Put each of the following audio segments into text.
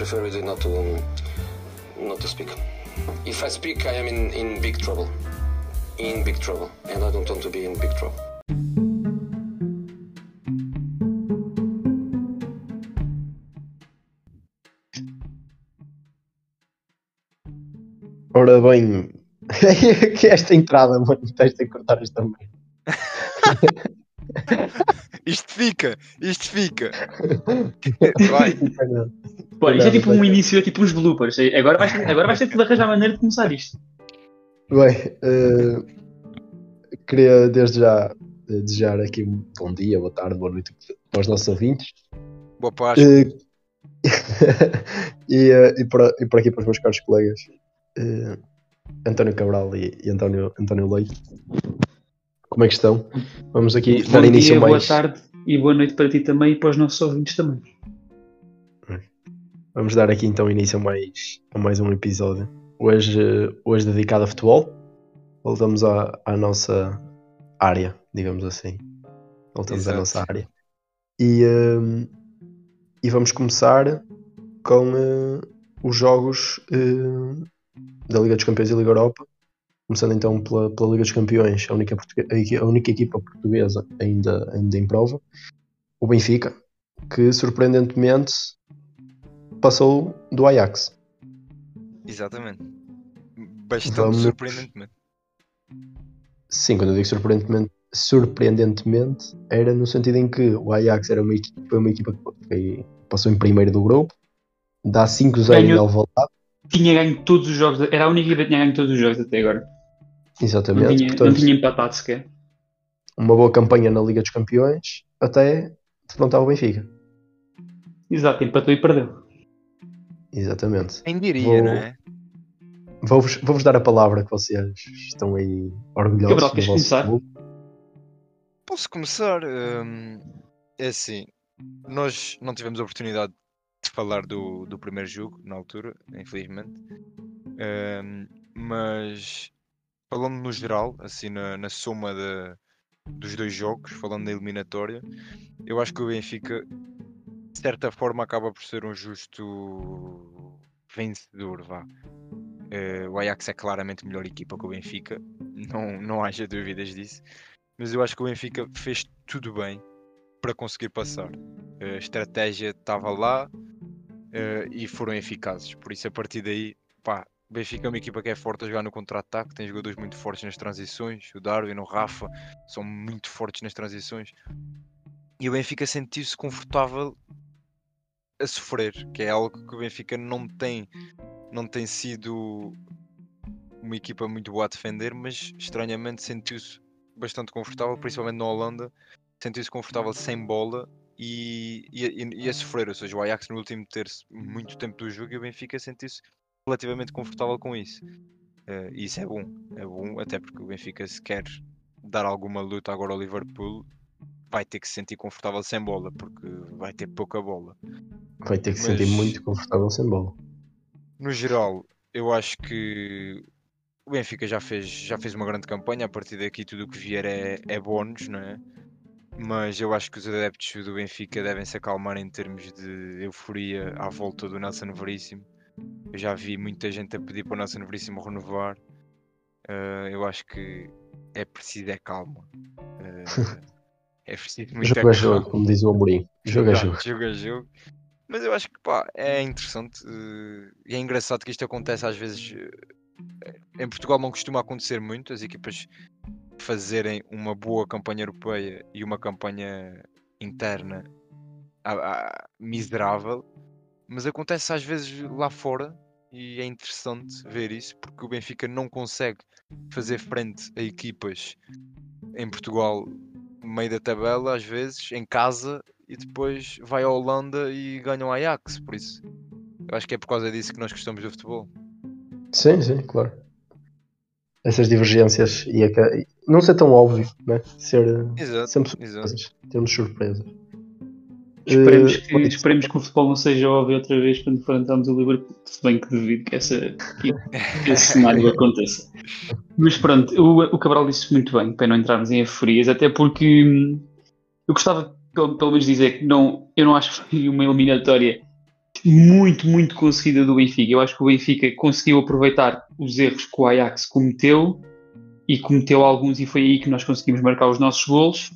prefer really not to um, not to speak. If I speak, I am in, in big trouble. In big trouble, and I don't want to be in big trouble. Ora bem, que esta entrada, mano, tens de cortar esta merda. Isto fica, isto fica. Vai. Bom, isto é tipo um início, é tipo uns bloopers. Agora vais, ter- agora vais ter que arranjar maneira de começar isto. Bem, eh, queria desde já eh, desejar aqui um bom dia, boa tarde, boa noite para os nossos ouvintes. Boa Páscoa. Eh, e, eh, e, para, e para aqui para os meus caros colegas António Cabral e, e António, António Leite. Como é que estão? Vamos aqui dar Bom início dia, a boa mais. tarde e boa noite para ti também e para os nossos ouvintes também. Vamos dar aqui então início a mais, a mais um episódio. Hoje, hoje dedicado a futebol. Voltamos à, à nossa área, digamos assim. Voltamos à Exato. nossa área. E, ehm, e vamos começar com eh, os jogos eh, da Liga dos Campeões e Liga Europa. Começando então pela, pela Liga dos Campeões, a única, a única equipa portuguesa ainda, ainda em prova, o Benfica, que surpreendentemente passou do Ajax. Exatamente. Bastante Vamos- surpreendentemente. Sim, quando eu digo surpreendentemente, surpreendentemente era no sentido em que o Ajax era uma equipa, foi uma equipa que foi- passou em primeiro do grupo, dá 5-0 em. Alvalade, Tinha ganho todos os jogos, era a única equipa que tinha ganho todos os jogos até agora. Não exatamente. tinha, não Portanto, tinha empatado sequer. uma boa campanha na Liga dos Campeões até defrontar o Benfica. Exato, empatou e perdeu. Exatamente. Quem diria, Vou- não é? Vou-vos vou-vos dar a palavra que vocês estão aí orgulhosos queres vosso começar? clube. Posso começar? hum, é assim, nós não tivemos a oportunidade de falar do, do primeiro jogo na altura, infelizmente. Hum, mas falando no geral, assim na, na soma da- dos dois jogos, falando da eliminatória, eu acho que o Benfica de certa forma acaba por ser um justo vencedor, vá. Eh, o Ajax é claramente melhor equipa que o Benfica, não, não haja dúvidas disso. Mas eu acho que o Benfica fez tudo bem para conseguir passar. A estratégia estava lá eh, e foram eficazes. Por isso, a partir daí, pá, o Benfica é uma equipa que é forte a jogar no contra-ataque, tem jogadores muito fortes nas transições. O Darwin, o Rafa são muito fortes nas transições. E o Benfica sentiu-se confortável a sofrer, que é algo que o Benfica não tem, não tem sido uma equipa muito boa a defender, mas estranhamente sentiu-se bastante confortável, principalmente na Holanda, sentiu-se confortável sem bola e, e, e- a sofrer, ou seja, o Ajax no último terço muito tempo do jogo e o Benfica sentiu-se relativamente confortável com isso. Eh, e isso é bom, é bom, até porque o Benfica se quer dar alguma luta agora ao Liverpool, vai ter que se sentir confortável sem bola, porque vai ter pouca bola. Vai ter que se sentir muito confortável sem bola. No geral, eu acho que o Benfica já fez, já fez uma grande campanha. A partir daqui, tudo o que vier é, é bónus, não é? Mas eu acho que os adeptos do Benfica devem se acalmar em termos de euforia à volta do Nelson Veríssimo. Eu já vi muita gente a pedir para o Nelson Veríssimo renovar. Ah, eu acho que é preciso é calma. Ah, é preciso muita Jogo a jogo, como diz o Amorim. Jogo a Exato, jogo. jogo a jogo. Mas eu acho que pá, é interessante eh, e é engraçado que isto acontece às vezes. eh, Em Portugal não costuma acontecer muito, as equipas fazerem uma boa campanha europeia e uma campanha interna miserável, mas acontece às vezes lá fora e é interessante ver isso porque o Benfica não consegue fazer frente a equipas em Portugal meio da tabela, às vezes, em casa, e depois vai à Holanda e ganha o Ajax. Por isso, eu acho que é por causa disso que nós gostamos do futebol. Sim, sim, claro. Essas divergências e a não ser tão óbvio, né? Ser Exato, sempre exato. surpresas. Termos surpresas. Esperemos, Eh, que, esperemos que o futebol não seja óbvio outra vez quando enfrentamos o Liverpool, se bem que devido que, essa, que esse cenário aconteça. Mas pronto, o, o Cabral disse muito bem, para não entrarmos em euforias, até porque hum, eu gostava pelo, pelo menos dizer que não, eu não acho que foi uma eliminatória muito, muito conseguida do Benfica. Eu acho que o Benfica conseguiu aproveitar os erros que o Ajax cometeu e cometeu alguns, e foi aí que nós conseguimos marcar os nossos golos.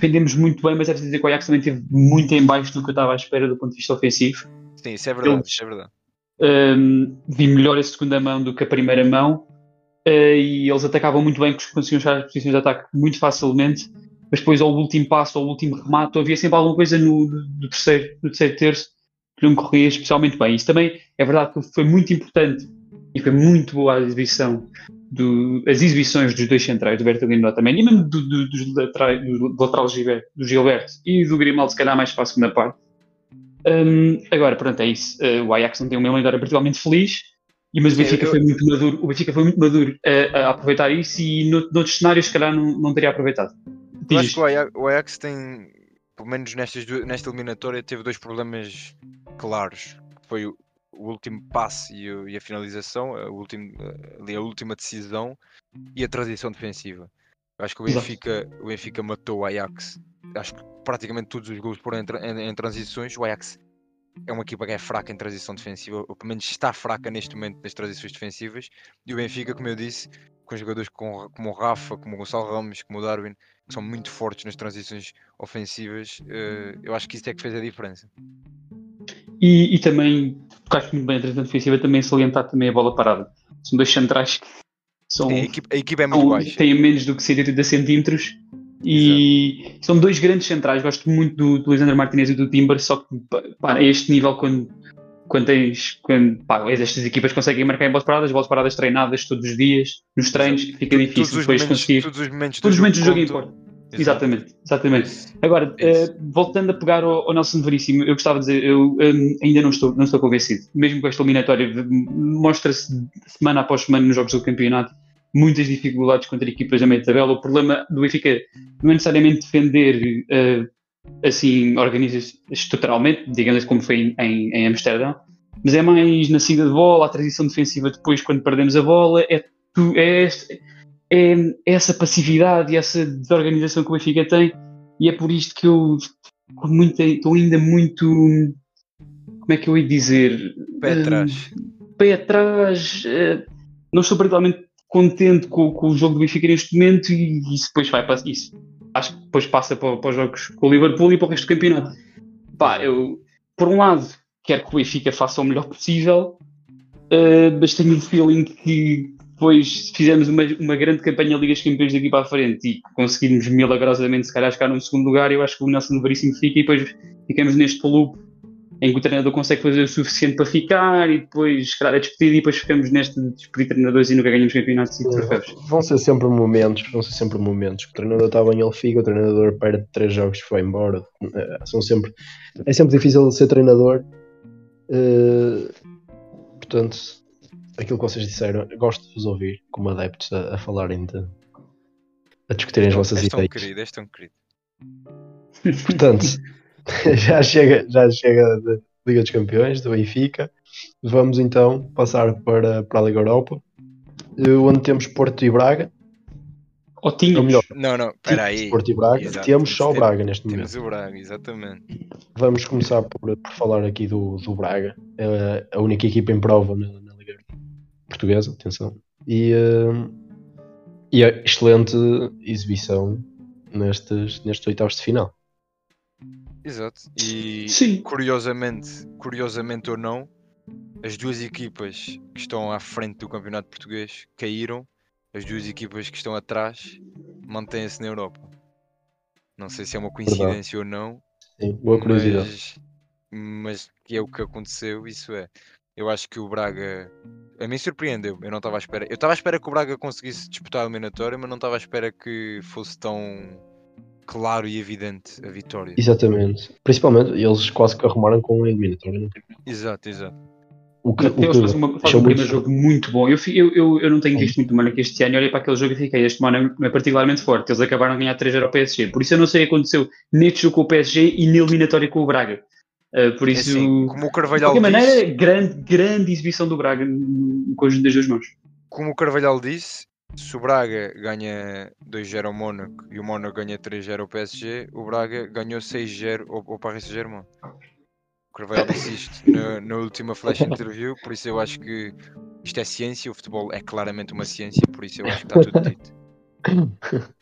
Defendemos muito bem, mas é preciso dizer que o Ajax também teve muito em baixo do que eu estava à espera do ponto de vista ofensivo. Sim, isso é verdade. Eles- Isso é verdade. Um, vi melhor a segunda mão do que a primeira mão uh, e eles atacavam muito bem, conseguiam chegar às posições de ataque muito facilmente, mas depois ao último passo, ao último remate, havia sempre alguma coisa no, terceiro, do terceiro terço que não corria especialmente bem. Isso também é verdade que foi muito importante e foi muito boa a exibição do, as exibições dos dois centrais, do Bertolino também, e mesmo do, do, dos laterais, do, do lateral Gilberto, do Gilberto e do Grimaldo, se calhar mais para a segunda parte. Um, agora, pronto, é isso. Uh, o Ajax não tem uma lendária particularmente feliz, e, mas o Benfica eu- foi muito maduro. O Benfica foi muito maduro a, a aproveitar isso e no, noutros cenários, se calhar, não, não teria aproveitado. Eu Diz acho que o Ajax, o Ajax tem, pelo menos nestas, nesta eliminatória, teve dois problemas claros. Foi o, o último passe e, e a finalização, a, último, a última decisão e a transição defensiva. Eu acho que o. Benfica, o Benfica matou o Ajax. Acho que praticamente todos os gols foram em, em- em transições. O Ajax é uma equipa que é fraca em transição defensiva, ou pelo menos está fraca neste momento nas transições defensivas. E o Benfica, como eu disse, com jogadores com- como o Rafa, como o Gonçalo Ramos, como o Darwin, que são muito fortes nas transições ofensivas, eh, eu acho que isso é que fez a diferença. E, e também, tocaste muito bem a transição defensiva, também salientar também a bola parada. São dois centrais que são, Sim, a, equipa, a equipa é muito baixa. têm menos do que 180 centímetros e são dois grandes centrais. Gosto muito do, do Lisandro Martinez e do Timber, só que pá, a este nível, quando, quando tens. Quando, pá, estas equipas conseguem marcar em bolas paradas, bolas paradas treinadas todos os dias, nos treinos, fica Todos difícil depois momentos, conseguir. todos os momentos Todos os momentos do jogo contam. importam. Exatamente, exatamente. Agora, É isso. eh, voltando a pegar ao, ao Nelson Veríssimo, eu gostava de dizer, eu hum, ainda não estou, não estou convencido. Mesmo com esta eliminatória, mostra-se semana após semana nos jogos do campeonato muitas dificuldades contra equipas da meia tabela. O problema do Benfica não é necessariamente defender eh, assim, organiza estruturalmente, digamos como foi em, em Amsterdão, mas é mais na saída de bola, a transição defensiva depois quando perdemos a bola, é, tu, é, este- é essa passividade e essa desorganização que o Benfica tem, e é por isto que eu estou muito- estou ainda muito. Como é que eu ia dizer? Pé Hum, atrás. pé atrás. eh, não estou particularmente contente com, com o jogo do Benfica neste momento e isso depois vai para isso. Acho que depois passa para, para os jogos com o Liverpool e para o resto do campeonato. Pá, eu, por um lado, quero que o Benfica faça o melhor possível, eh, mas tenho um feeling que depois se fizermos uma, uma grande campanha Liga dos Campeões daqui para a frente e conseguirmos milagrosamente se calhar chegar num segundo lugar, eu acho que o Nelson Veríssimo fica e depois ficamos neste loop em que o treinador consegue fazer o suficiente para ficar e depois se calhar é despedido e depois ficamos neste de despedir treinadores e nunca ganhamos campeonatos e troféus. Vão ser sempre momentos, vão ser sempre momentos. O treinador está bem, ele fica, o treinador perde três jogos e vai embora. Eh, São sempre, é sempre difícil ser treinador. Eh, portanto, aquilo que vocês disseram, gosto de vos ouvir como adeptos a, a falarem de a discutirem as vossas És tão ideias. querido, és tão querido. Portanto, já chega, já chega da Liga dos Campeões, do Benfica. Vamos então passar para, para a Liga Europa, onde temos Porto e Braga. Ou Ou tínhamos. melhor, Não, não, espera aí. Porto e Braga. Exato, Temos só o temos- Braga neste momento. Temos o Braga, exatamente. Vamos começar por, por falar aqui do, do Braga, é a única equipa em prova na, Portuguesa, atenção. E, eh, e a excelente exibição nestes, nestes oitavos de final. Exato. E Sim. curiosamente, curiosamente ou não, as duas equipas que estão à frente do campeonato português caíram, as duas equipas que estão atrás mantêm-se na Europa. Não sei se é uma coincidência ou não, Sim, boa curiosidade. mas, mas é o que aconteceu, isso é. Eu acho que o Braga a mim surpreendeu, eu não estava à espera. Eu estava à espera que o Braga conseguisse disputar a eliminatória, mas não estava à espera que fosse tão claro e evidente a vitória. Exatamente. Principalmente, eles quase que arrumaram com a eliminatória. não? Exato, exato. O que, o Eles fazem, uma, fazem deixou um primeiro jogo muito bom. Eu, eu, eu, eu não tenho visto muito Mónaco este ano e olhei para aquele jogo e fiquei, este Mónaco é particularmente forte. Eles acabaram a ganhar 3-0 ao PSG. Por isso eu não sei o que aconteceu neste jogo com o PSG e na eliminatória com o Braga. Uh, por É isso, assim, como o de Carvalhal qualquer disse, maneira, grande, grande exibição do Braga no conjunto das duas mãos. como o Carvalhal disse, se o Braga ganha 2-0 ao Mónaco e o Mónaco ganha 3-0 ao PSG, o Braga ganhou 6-0 ao, ao Paris Saint-Germain. Carvalho disse isto na, na última flash interview, por isso eu acho que isto é ciência, o futebol é claramente uma ciência, por isso eu acho que está tudo dito.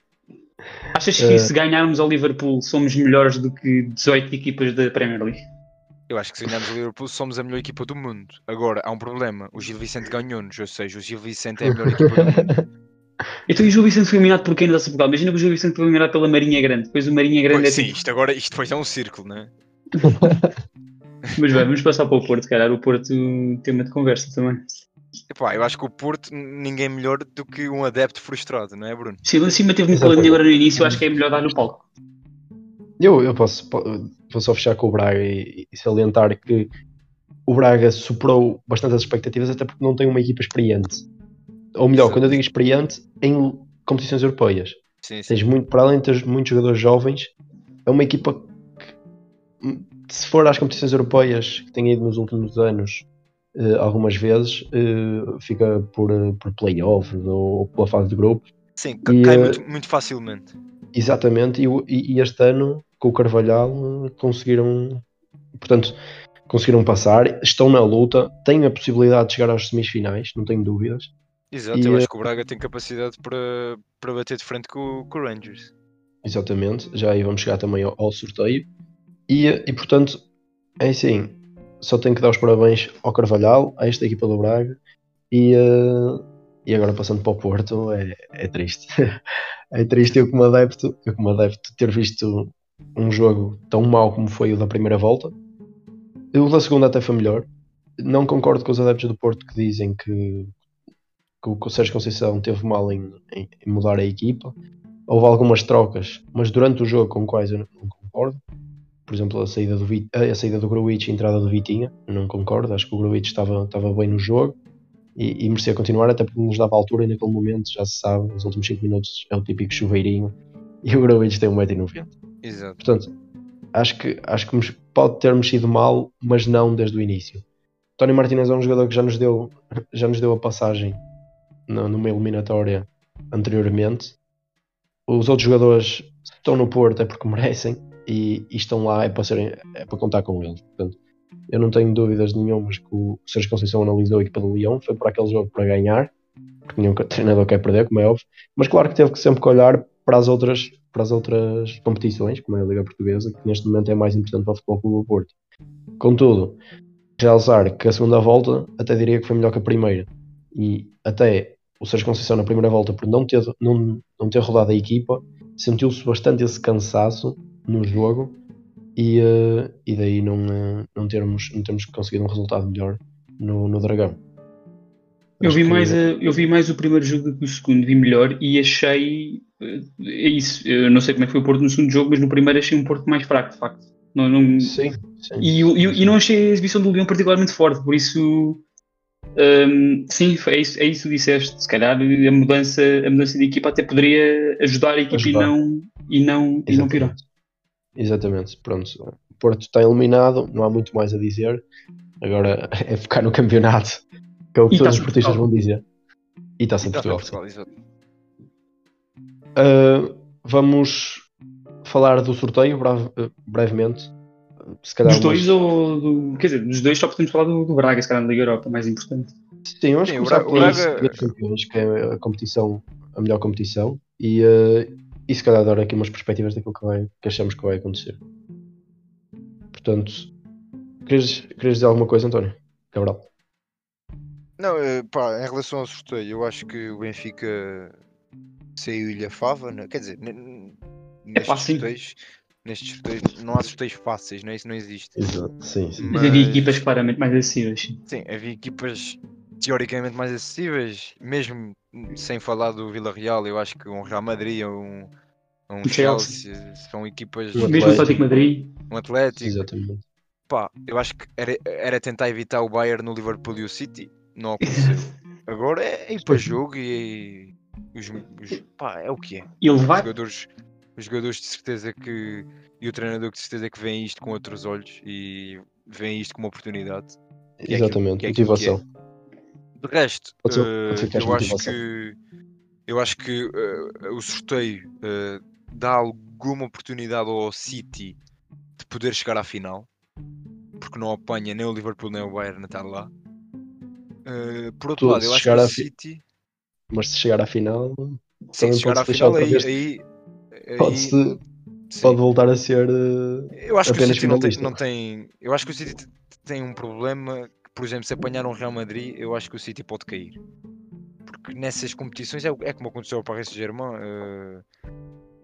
Achas que Eh. se ganharmos ao Liverpool somos melhores do que 18 equipas da Premier League? Eu acho que se ganharmos o Liverpool somos a melhor equipa do mundo. Agora, há um problema, o Gil Vicente ganhou-nos, ou seja, o Gil Vicente é a melhor equipa do mundo. Então e o Gil Vicente foi eliminado por quem da Portugal? Imagina que o Gil Vicente foi eliminado pela Marinha Grande. Depois o Marinha Grande Pois, é sim, tipo... isto agora, isto depois é um círculo, né? Mas vai, vamos passar para o Porto, calhar. O Porto tema de conversa também. Epá, eu acho que o Porto, ninguém melhor do que um adepto frustrado, não é, Bruno? Se ele acima teve um caladinho agora no início, eu acho que é melhor dar-lhe o palco. Eu, eu posso, po- vou só fechar com o Braga e, e salientar que o Braga superou bastante as expectativas, até porque não tem uma equipa experiente. Ou melhor, Exato. quando eu digo experiente, em competições europeias. Sim, sim. Tens muito, para além de ter muitos jogadores jovens, é uma equipa que, se for às competições europeias que tem ido nos últimos anos, eh, algumas vezes, eh, fica por, eh, por playoffs ou pela fase de grupo. Sim, ca- E, cai muito, muito facilmente. Exatamente, e- e este ano, com o Carvalhal, eh, conseguiram, portanto, conseguiram passar, estão na luta, têm a possibilidade de chegar às semifinais, não tenho dúvidas. Exato, e, eu eh, acho que o Braga tem capacidade para, para bater de frente com, o- com o Rangers. Exatamente, já aí vamos chegar também ao, ao sorteio. E, e portanto, é assim, só tenho que dar os parabéns ao Carvalhal, a esta equipa do Braga, e, eh, e agora passando para o Porto, é, é triste. é triste eu como adepto, eu como adepto ter visto um jogo tão mau como foi o da primeira volta. O da segunda até foi melhor. Não concordo com os adeptos do Porto que dizem que, que o Sérgio Conceição teve mal em, em- em mudar a equipa. Houve algumas trocas, mas durante o jogo com quais eu não concordo. Por exemplo, a saída do, a saída do Gruitch e a entrada do Vitinha, não concordo. Acho que o Gruitch estava, estava bem no jogo e, e merecia continuar, até porque nos dava altura e naquele momento, já se sabe, nos últimos 5 minutos é o típico chuveirinho e o Gruitch tem 1,90m. Exato. Portanto, acho que, acho que pode ter mexido mal, mas não desde o início. Tony Martinez é um jogador que já nos deu, já nos deu a passagem numa eliminatória anteriormente. Os outros jogadores estão no Porto é porque merecem e, e estão lá é para, serem, é para contar com eles. Portanto, eu não tenho dúvidas nenhumas que o Sérgio Conceição analisou a equipa do Leão, foi para aquele jogo para ganhar, porque nenhum treinador quer perder, como é óbvio, mas claro que teve que sempre que olhar para as outras, para as outras competições, como é a Liga Portuguesa, que neste momento é mais importante para o Futebol do Porto. Contudo, realçar que a segunda volta até diria que foi melhor que a primeira. E até o Sérgio Conceição na primeira volta, por não ter, não, não ter rodado a equipa, sentiu-se bastante esse cansaço no jogo e, eh, e daí não, eh, não, termos, não termos conseguido um resultado melhor no, no Dragão. Eu vi, que- mais a- eu vi mais o primeiro jogo do que o segundo, vi melhor e achei. eh, É isso. Eu não sei como é que foi o Porto no segundo jogo, mas no primeiro achei um Porto mais fraco, de facto. Não, não- Sim, sim. E, e, e não achei a exibição do Leão particularmente forte, por isso. hum, sim, foi- é isso, é isso que disseste. Se calhar a mudança, a mudança de equipa até poderia ajudar a equipa Ajudar. e não, e não, e não pirar. Exatamente. Exatamente. Pronto. O Porto está eliminado, não há muito mais a dizer. Agora é focar no campeonato, que é o que E todos os Taça de portistas Portugal. vão dizer. E está-se em Tá, Portugal. Portugal. Uh, vamos falar do sorteio breve- brevemente. Se calhar Dos dois umas- ou do. Quer dizer, dos dois só podemos falar do, do Braga, se calhar na Liga Europa, mais importante. Sim, vamos Sim, começar Bra- o Braga- Campeões, que é a competição, a melhor competição, e, uh, e se calhar dar aqui umas perspectivas daquilo que, vai, que achamos que vai acontecer. Portanto, querias, querias dizer alguma coisa, António? Cabral? Não, eh, pá, em relação ao sorteio, eu acho que o Benfica saiu-lhe a fava, né? quer dizer, n- nestes sim. sorteios, nestes sorteios não há sorteios fáceis, não é? Isso não existe. Exato, sim, sim. Mas havia Mas- equipas claramente mais acessíveis. sim. Havia equipas teoricamente mais acessíveis, mesmo sem falar do Vila Real, eu acho que um Real Madrid ou um, um Chelsea. Chelsea são equipas, O Mesmo o Atlético. Madrid. um Atlético, Exatamente. pá, eu acho que era, era tentar evitar o Bayern no Liverpool e o City, não aconteceu. Agora é ir para jogo e, os, os- pá, é o que é. E Os levar. jogadores, os jogadores de certeza que e o treinador de certeza que vêem isto com outros olhos e veem isto como oportunidade. é Exatamente, que é aquilo é. motivação. De resto, ser- eh, eu acho que eu acho que eh, o sorteio eh, dá alguma oportunidade ao City de poder chegar à final. porque não apanha nem o Liverpool nem o Bayern a estar lá. Uh, por outro lado, eu acho que o fi- City, Mas se chegar à final, sim, se chegar à final, aí, aí, aí- sim. pode voltar a ser. eh, Eu acho que o City não tem, não tem. Eu acho que o City tem um problema. que, Por exemplo, se apanhar um Real Madrid, eu acho que o City pode cair. Porque nessas competições é, é como aconteceu ao Paris Saint-Germain. eh,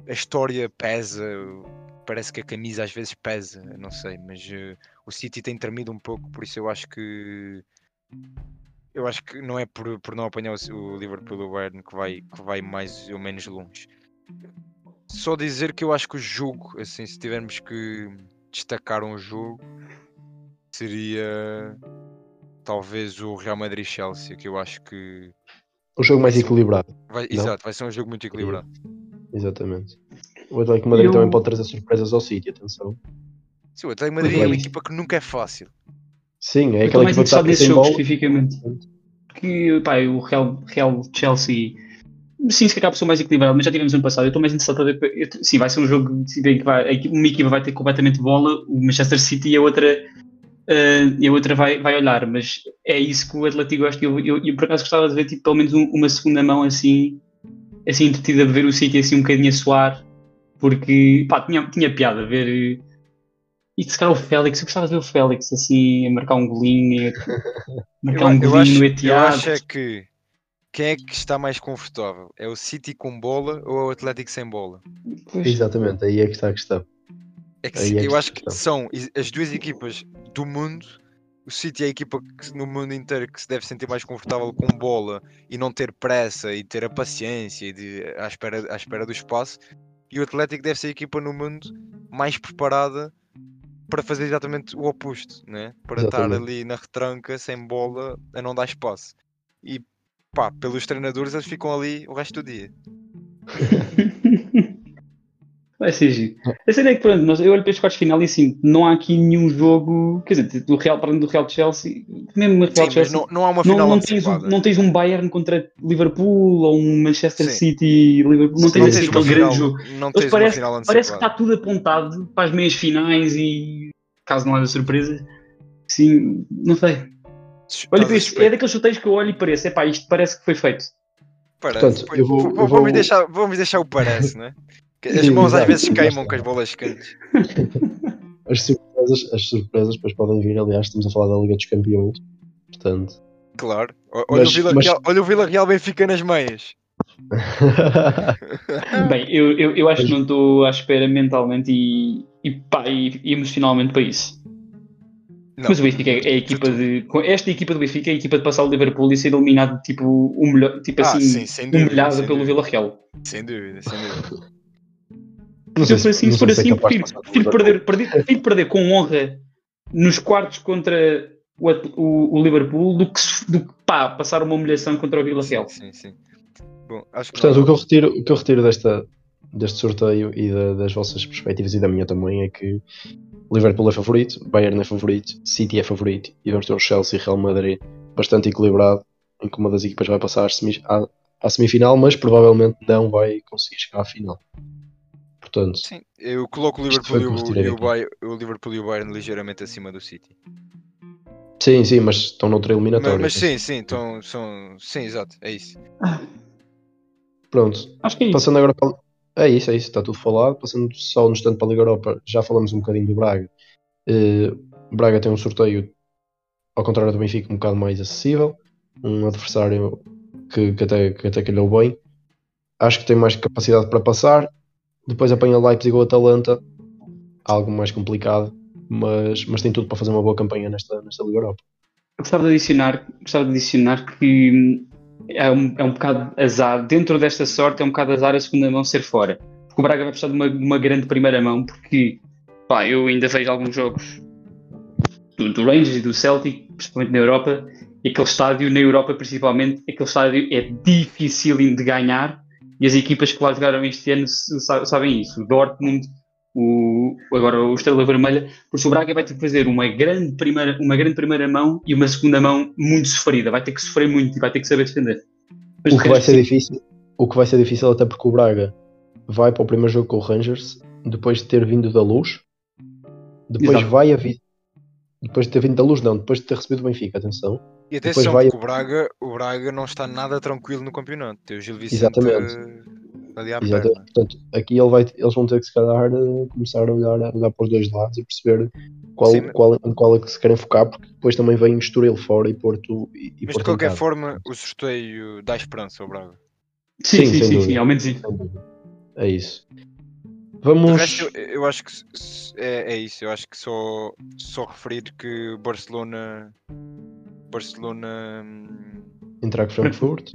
a história pesa. Parece que a camisa às vezes pesa. Não sei, mas eh, o City tem tremido um pouco, por isso eu acho que. Eu acho que não é por, por não apanhar o, o Liverpool ou o Bayern que vai, que vai mais ou menos longe. Só dizer que eu acho que o jogo, assim, se tivermos que destacar um jogo, seria talvez o Real Madrid-Chelsea, que eu acho que um jogo mais equilibrado. vai, exato, vai ser um jogo muito equilibrado. Exatamente. O Atlético de Madrid Eu- também pode trazer surpresas ao City, atenção. Sim, o Atlético de Madrid é uma equipa que nunca é fácil. Sim, é equipa que interessado nesse jogo especificamente. Porque pá, o Real, Real Chelsea. Sim, se calhar ser mais equilibrado, mas já tivemos ano passado. Eu estou mais interessado eu- Sim, vai ser um jogo bem que vai, a uma equipa vai ter completamente bola, o Manchester City e a outra, eh, e a outra vai, vai olhar. Mas é isso que o Atlético gosta. Eu, eu, eu por acaso gostava de ver tipo, pelo menos um- uma segunda mão assim, assim entretida, de ver o City assim um bocadinho a suar, porque pá, tinha, tinha piada ver. E se calhar o Félix, eu gostava de ver o Félix assim a marcar um golinho, marcar Eu, um eu golinho acho, no eu Etihad. acho é que quem é que está mais confortável? É o City com bola ou é o Atlético sem bola? Pois. Exatamente, aí é que está a questão. É que é que eu acho que são as duas equipas do mundo. O City é a equipa que, no mundo inteiro que se deve sentir mais confortável com bola e não ter pressa e ter a paciência e de, à, espera, à espera do espaço. E o Atlético deve ser a equipa no mundo mais preparada para fazer exatamente o oposto, né? para estar Exatamente. ali na retranca sem bola a não dar espaço. E pá, pelos treinadores eles ficam ali o resto do dia. Vai ser giro. A cena é que, pronto, nós, eu olho para estes quartos de final e assim, não há aqui nenhum jogo, quer dizer, do Real, para além do Real de Chelsea, mesmo no Real Sim, Chelsea, não, não há uma não, final não, tens, um- não tens um Bayern contra Liverpool ou um Manchester Sim. City Liverpool, não tens não assim aquele grande jogo. Não Mas tens parece, uma final parece que está tudo apontado para as meias finais e caso não haja surpresa, sim, não sei. Olha para isto, é daqueles chuteiros que eu olho e parece, epá, isto parece que foi feito. Parece. Portanto, eu vou- eu vamos, vou- deixar, vamos deixar o parece, né? As Sim, mãos às vezes queimam lá com as bolas quentes. As surpresas, as surpresas depois podem vir, aliás, estamos a falar da Liga dos Campeões. Portanto, Claro. Olha, Mas- o Vila mas- Real, olha o Vila Real Benfica nas meias. Bem, eu, eu, eu acho que não estou à espera mentalmente e, e, pá, e, emocionalmente para isso. Não. Mas o Benfica é é a equipa de. com Esta equipa do Benfica é a equipa de passar o Liverpool e ser eliminado tipo, humilha, tipo Ah, assim, sim, dúvida, humilhado pelo dúvida. Vila Real. Sem dúvida, sem dúvida. não Se for assim, não se for assim, de prefiro, prefiro perder, perder, prefiro perder com honra nos quartos contra o, o, o Liverpool do que, se- do que pá, passar uma humilhação contra o Vila Real. Sim, sim. Bom, acho que Portanto, não- o que eu retiro, o que eu retiro desta, deste sorteio e da- das vossas perspectivas e da minha também é que Liverpool é favorito, Bayern é favorito, City é favorito e vamos ter o Chelsea e Real Madrid bastante equilibrado, em que uma das equipas vai passar à, à semifinal, mas provavelmente não vai conseguir chegar à final. Portanto, Sim, eu coloco o Liverpool, e o e o. Bayern, o Liverpool e o Bayern ligeiramente acima do City. sim, sim, mas estão noutra Mas, eliminatória. mas sim, sim, então, são, sim, exato, é isso. Pronto, Acho que é isso. Passando agora para. É isso, é isso, está tudo falado. Passando só no instante para a Liga Europa, já falamos um bocadinho do Braga. Eh, Braga tem um sorteio, ao contrário do Benfica, um bocado mais acessível. Um adversário que, que até, que até calhou bem. Acho que tem mais capacidade para passar. Depois apanha Leipzig ou Atalanta, algo mais complicado, mas, mas tem tudo para fazer uma boa campanha nesta, nesta Liga Europa. Gostava de adicionar, gostava de adicionar que é um, é um bocado azar, dentro desta sorte é um bocado azar a segunda mão ser fora. Porque o Braga vai precisar de uma, uma grande primeira mão, porque pá, eu ainda vejo alguns jogos do, do Rangers e do Celtic, principalmente na Europa, e aquele estádio, na Europa principalmente, aquele estádio é difícil de ganhar e as equipas que lá jogaram este ano sabem isso. O Dortmund, o, agora o Estrela Vermelha, por isso o Braga vai ter que fazer uma grande, primeira, uma grande primeira mão e uma segunda mão muito sofrida. Vai ter que sofrer muito e vai ter que saber defender. Mas O que vai ser difícil, o que vai ser difícil até porque o Braga vai para o primeiro jogo com o Rangers depois de ter vindo da luz, depois Exato. vai a, depois de ter vindo da luz, não, depois de ter recebido o Benfica, atenção. E Depois atenção, vai- porque o Braga, o Braga não está nada tranquilo no campeonato. Tem o Gil Vicente Exatamente. ali à perna. Portanto, aqui ele vai, eles vão ter que se calhar eh, começar a olhar, a olhar para os dois lados e perceber qual, Sim, qual, em qual é que se querem focar, porque depois também vem Estoril fora e Porto e, e Mas de Porto em qualquer casa. forma, o sorteio dá esperança ao Braga. Sim, Sim, sim, sim, ao menos isso. É isso. De Vamos. resto, eu, eu acho que é, é isso. Eu acho que só, só referir que o Barcelona. Barcelona hum, entrar com Frankfurt.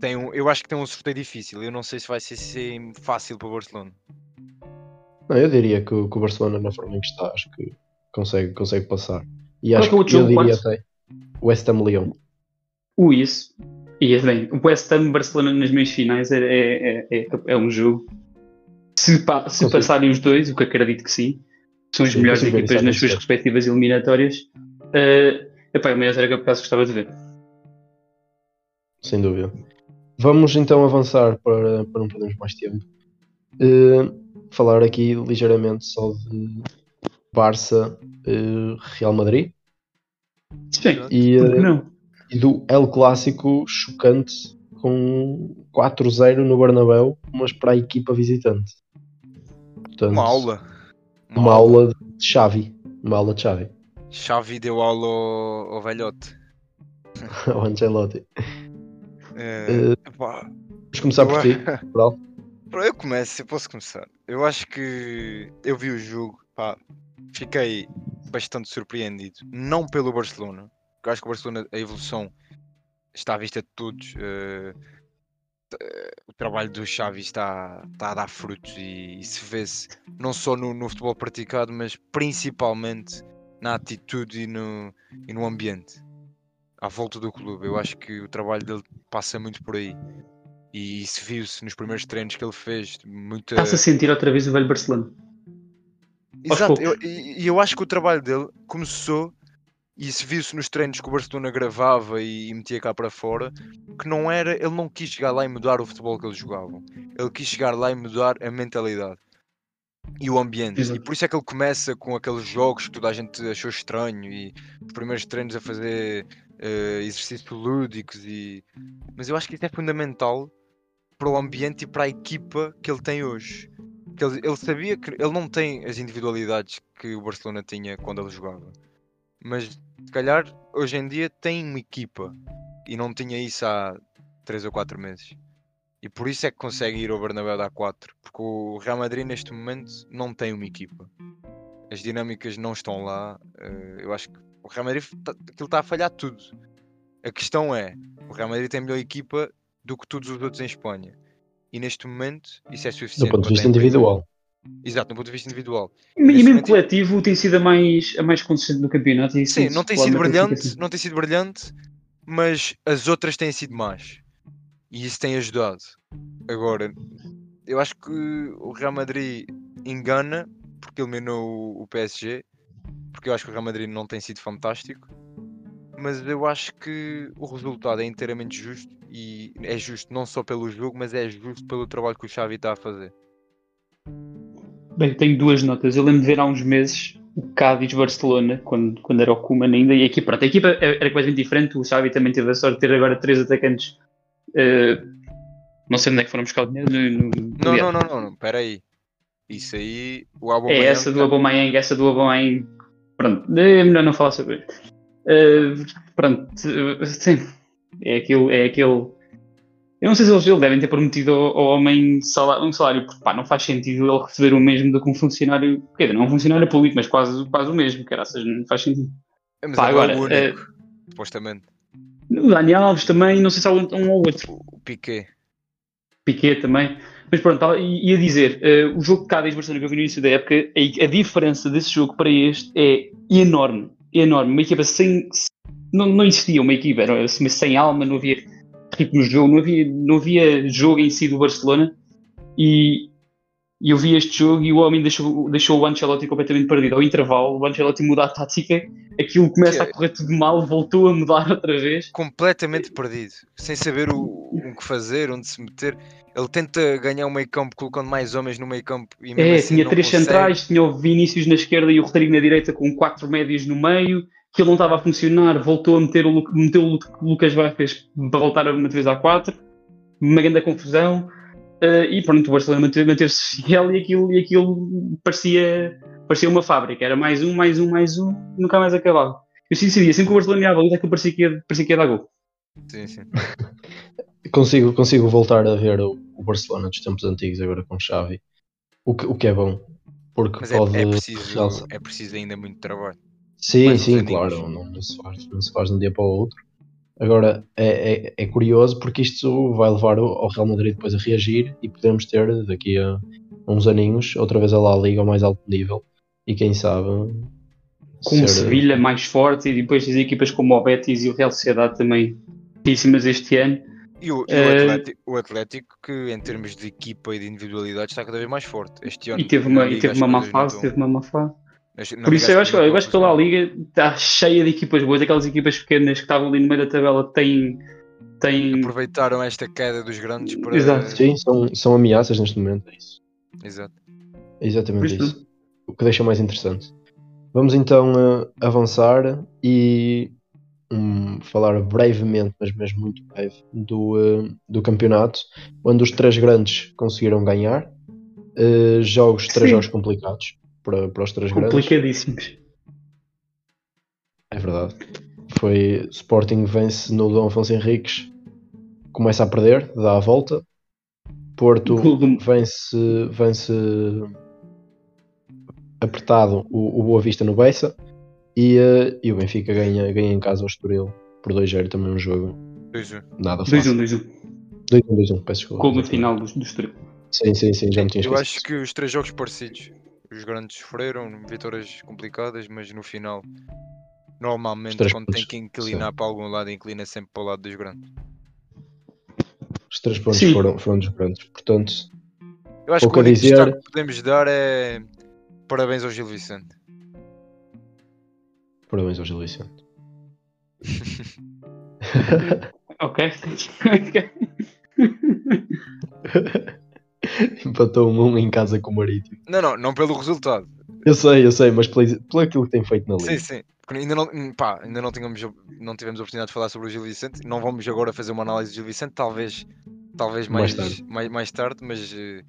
tem um, eu acho que tem um sorteio difícil. Eu não sei se vai ser, ser fácil para o Barcelona. Não, eu diria que, o- que o Barcelona, na forma em que está, acho que consegue, consegue passar. E Qual acho é que é que eu diria quarto? até West Ham Leão. Isso. E é bem, o West Ham Barcelona nas meias finais é, é, é, é, é um jogo. Se, pa- se passarem os dois, o que acredito que sim, são as Sim, melhores equipas nas suas respectivas eliminatórias. Uh, epá, é uma era que eu por acaso gostava de ver. sem dúvida. Vamos então avançar para, para não perdermos mais tempo. Eh, falar aqui ligeiramente só de Barça eh, Real Madrid Sim, e, que não? e do El Clássico chocante com 4-0 no Bernabéu, mas para a equipa visitante. Portanto, Uma aula. Uma aula de Xavi. Uma aula de Xavi. Xavi deu aula ao, ao velhote. Ao Ancelotti. Eh, Eh, epá, Vamos começar por ti. Pronto, Eu começo, eu posso começar. Eu acho que eu vi o jogo, pá, fiquei bastante surpreendido. Não pelo Barcelona, porque acho que o Barcelona, a evolução está à vista de todos. eh, eh, o trabalho do Xavi está, está a dar frutos e, e se vê-se não só no, no futebol praticado, mas principalmente na atitude e no, e no ambiente à volta do clube. Eu acho que o trabalho dele passa muito por aí. E isso viu-se nos primeiros treinos que ele fez. Muita... Está-se a sentir outra vez o velho Barcelona. Exato, eu- e e eu, acho que o trabalho dele começou e se viu-se nos treinos que o Barcelona gravava e, e metia cá para fora, que não era, ele não quis chegar lá e mudar o futebol que eles jogavam. Ele quis chegar lá e mudar a mentalidade e o ambiente. E Exato. por isso é que ele começa com aqueles jogos que toda a gente achou estranho e os primeiros treinos a fazer eh, exercícios lúdicos e mas eu acho que isso é fundamental para o ambiente e para a equipa que ele tem hoje. Que ele, ele sabia que ele não tem as individualidades que o Barcelona tinha quando ele jogava. Mas se calhar hoje em dia tem uma equipa e não tinha isso há 3 ou 4 meses. E por isso é que consegue ir ao Bernabéu dar 4. Porque o Real Madrid neste momento não tem uma equipa. As dinâmicas não estão lá. eh, eu acho que o Real Madrid tá, aquilo está a falhar tudo. A questão é, o Real Madrid tem melhor equipa do que todos os outros em Espanha. E neste momento isso é suficiente. Do ponto de vista individual. Exato, do ponto de vista individual. E mesmo momento- coletivo tem sido a mais, a mais consistente no campeonato. E Sim, não tem sido brilhante, não tem sido brilhante, mas as outras têm sido más. E isso tem ajudado. Agora, eu acho que o Real Madrid engana porque eliminou o- PSG, porque eu acho que o Real Madrid não tem sido fantástico. Mas eu acho que o resultado é inteiramente justo e é justo não só pelo jogo, mas é justo pelo trabalho que o Xavi está a fazer. Bem, tenho duas notas. Eu lembro de ver há uns meses o Cádiz-Barcelona, quando, quando era o Koeman ainda, e a equipa, pronto, a equipa era completamente diferente. O Xavi também teve a sorte de ter agora três atacantes. Eh, não sei onde é que foram buscar o dinheiro. No, Não, não, não, não, não, pera aí. Isso aí, o É Aubameyang essa do tá- Aubameyang, essa do Aubameyang. Pronto, é melhor não falar sobre isso. Eh, pronto, eh, sim. É aquilo, é aquele. Eu não sei se eles eles devem ter prometido ao, ao homem salário, um salário, porque pá, não faz sentido ele receber o mesmo do que um funcionário, quer dizer, não um funcionário público, mas quase, quase o mesmo, seja, não faz sentido. Mas Pá, é agora, o único, supostamente. O Daniel Alves também, não sei se há um, ou outro. O Piquet. Piquet também. Mas pronto, ia dizer, eh, o jogo de Cádiz Barcelona que eu vi no início da época, a, a diferença desse jogo para este é enorme, enorme. Uma equipa sem, não, não existia uma equipa, era assim, sem alma, não havia ritmo no jogo, não havia, não havia jogo em si do Barcelona e E eu vi este jogo e o homem deixou, deixou o Ancelotti completamente perdido. Ao intervalo, o Ancelotti muda a tática, aquilo começa Que é- a correr tudo mal, voltou a mudar outra vez. completamente perdido, sem saber o, o que fazer, onde se meter. Ele tenta ganhar o meio campo colocando mais homens no meio campo e mesmo É, assim tinha três consegue. centrais, tinha o Vinícius na esquerda e o Rodrigo na direita com quatro médios no meio, que ele não estava a funcionar, voltou a meter o, meteu o Lu- Lucas Vázquez para voltar uma vez a quatro, uma grande confusão, eh, e pronto, o Barcelona manteve- manteve-se fiel e aquilo, e aquilo parecia, parecia uma fábrica, era mais um, mais um, mais um, nunca mais acabava. Eu sim sabia, sempre que o Barcelona ia à baliza, aquilo parecia que ia, parecia que ia dar gol. Sim, sim. Consigo, consigo voltar a ver o, o Barcelona dos tempos antigos agora com Xavi. O que, o que é bom. Porque Mas é, pode é, preciso, realçar- é preciso ainda muito trabalho. Sim, uns sim, claro, não, não se faz, não se faz de um dia para o outro. Agora, é, é, é curioso porque isto vai levar o- ao Real Madrid depois a reagir e podemos ter daqui a uns aninhos outra vez a La Liga ao mais alto nível e quem sabe Com o Sevilha mais forte e depois as equipas como o Betis e o Real Sociedade também fortíssimas este ano. E o, e o Eh, Atlético, o Atlético, que em termos de equipa e de individualidade está cada vez mais forte. Este ano E teve uma, e teve uma má fase, teve uma má fase. Por isso eu acho, eu acho que estão a a La Liga está cheia de equipas boas, aquelas equipas pequenas que estavam ali no meio da tabela têm. têm... aproveitaram esta queda dos grandes para. Exato. Sim, são, são ameaças neste momento, é isso. Exato. É exatamente isso- isso. O que deixa mais interessante. Vamos então eh, avançar e hum, falar brevemente, mas mesmo muito breve, do, eh, do campeonato, onde os três grandes conseguiram ganhar. Eh, jogos, três Sim. jogos complicados para, para os três grandes. complicadíssimos. É verdade. Foi Sporting vence no Dom Afonso Henriques, começa a perder, dá a volta. Porto vence, vence apertado o, o Boa Vista no Bessa e, eh, e o Benfica ganha, ganha em casa ao Estoril por 2-0 também um jogo 2-1. nada 2-1, fácil. 2-1. 2-1, 2-1, peço desculpa. Gol no final do, do Estoril. Sim, sim, sim, já me tinha Eu esquecido. acho que os três jogos parecidos. Os grandes sofreram, vitórias complicadas, mas no final, normalmente, quando tem pontos, que inclinar para algum lado, inclina sempre para o lado dos grandes. Os três pontos Sim. foram, foram dos grandes. Portanto, Eu acho que o dizer. destaque que podemos dar é parabéns ao Gil Vicente. parabéns ao Gil Vicente. Ok. Empatou um, um em casa com o Marítimo. Não, não, não pelo resultado. Eu sei, eu sei, mas pelo, pelo aquilo que tem feito na Liga. Sim, sim. Porque ainda não, pá, ainda não, tínhamos, não tivemos a oportunidade de falar sobre o Gil Vicente. Não vamos agora fazer uma análise do Gil Vicente, talvez, talvez Mais mais, tarde. mais, mais tarde, mas eh,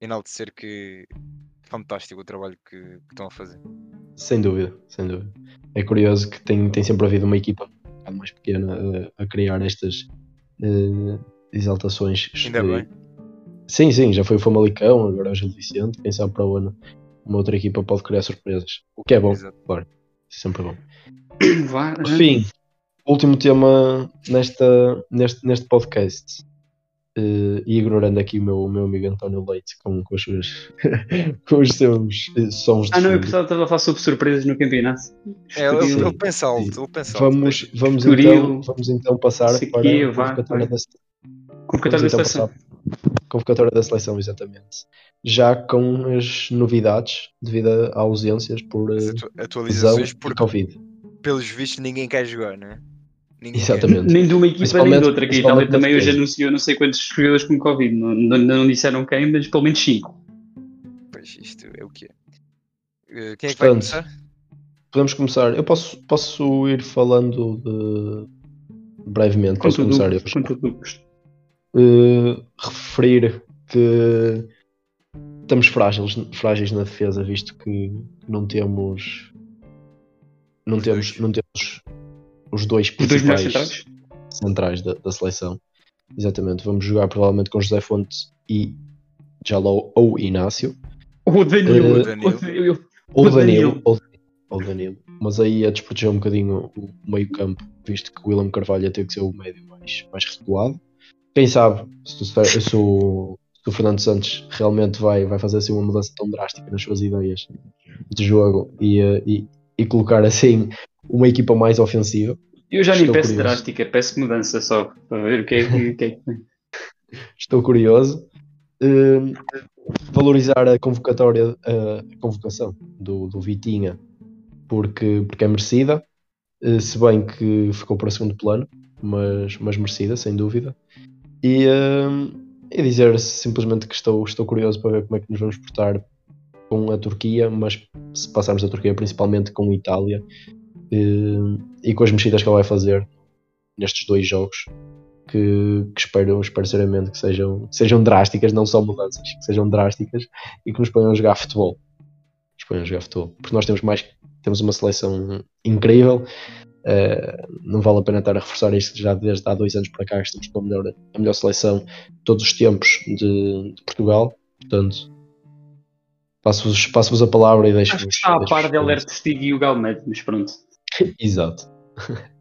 enaltecer que fantástico o trabalho que, que estão a fazer. Sem dúvida, sem dúvida. É curioso que tem, tem sempre havido uma equipa um bocado mais pequena a, a criar estas eh, exaltações. Ainda Eh, bem. Sim, sim, já foi o Famalicão, agora é o Gil Vicente. Quem sabe para o ano uma outra equipa pode criar surpresas. O que é bom, Exato. claro. Sempre bom. Vá, Por fim, último tema nesta, neste, neste podcast. Eh, e ignorando aqui o meu, o meu amigo António Leite com, com, as suas, com os seus eh, sons de Ah, não, eu pensava que estava a falar sobre surpresas no campeonato. É, ele, Sim. ele pensa alto, ele pensa alto. Vamos, vamos, então, vamos então passar para a convocatória da, Convocatória da então seleção. convocatória da seleção, exatamente. Já com as novidades devido a ausências por lesão atualizações, porque Covid. pelos vistos ninguém quer jogar, não é? Ninguém quer. Exatamente. Nem de uma equipa nem de outra, que a Itália também hoje anunciou não sei quantos jogadores com Covid. Não, não, não disseram quem, mas pelo menos 5. Pois isto é o que é. Eh, Quem é que vai Portanto, começar? Podemos começar. Eu posso, posso ir falando de brevemente. Com Posso tudo, começar eu. com tudo. Eh, referir que estamos frágeis, frágeis na defesa, visto que não temos não Os temos, não temos os dois Os dois principais centrais? centrais da, da seleção. Exatamente, vamos jogar provavelmente com José Fonte e Jalou ou Inácio. O Danilo. Eh, o Danilo. Ou Danilo, Danilo. ou, ou Danilo. Mas aí a desproteger um bocadinho o meio campo, visto que o William Carvalho ter que ser o médio mais, mais recuado. Quem sabe se, o se o, se o Fernando Santos realmente vai, vai fazer assim uma mudança tão drástica nas suas ideias de jogo e, eh, e, e colocar assim uma equipa mais ofensiva. Eu já nem peço curioso. drástica, peço mudança só, para ver o que é que, é. Estou curioso. Hum, valorizar a convocatória, a convocação do, do Vitinha, porque, porque é merecida, eh, se bem que ficou para segundo plano, mas, mas merecida, sem dúvida. E, uh, e dizer simplesmente que estou, estou curioso para ver como é que nos vamos portar com a Turquia, mas se passarmos a Turquia principalmente com a Itália uh, e com as mexidas que ela vai fazer nestes dois jogos, que, que espero, espero seriamente que sejam, sejam drásticas, não só mudanças, que sejam drásticas e que nos ponham a jogar futebol. Nos ponham a jogar futebol. Porque nós temos mais temos uma seleção incrível. Uh, não vale a pena estar a reforçar isto já desde há dois anos para cá, que estamos com a melhor, a melhor seleção de todos os tempos de, de Portugal. Portanto, passo-vos passo a palavra e deixo-vos. Acho que está a par de Heller Postigo e o Galmed, mas pronto. Exato.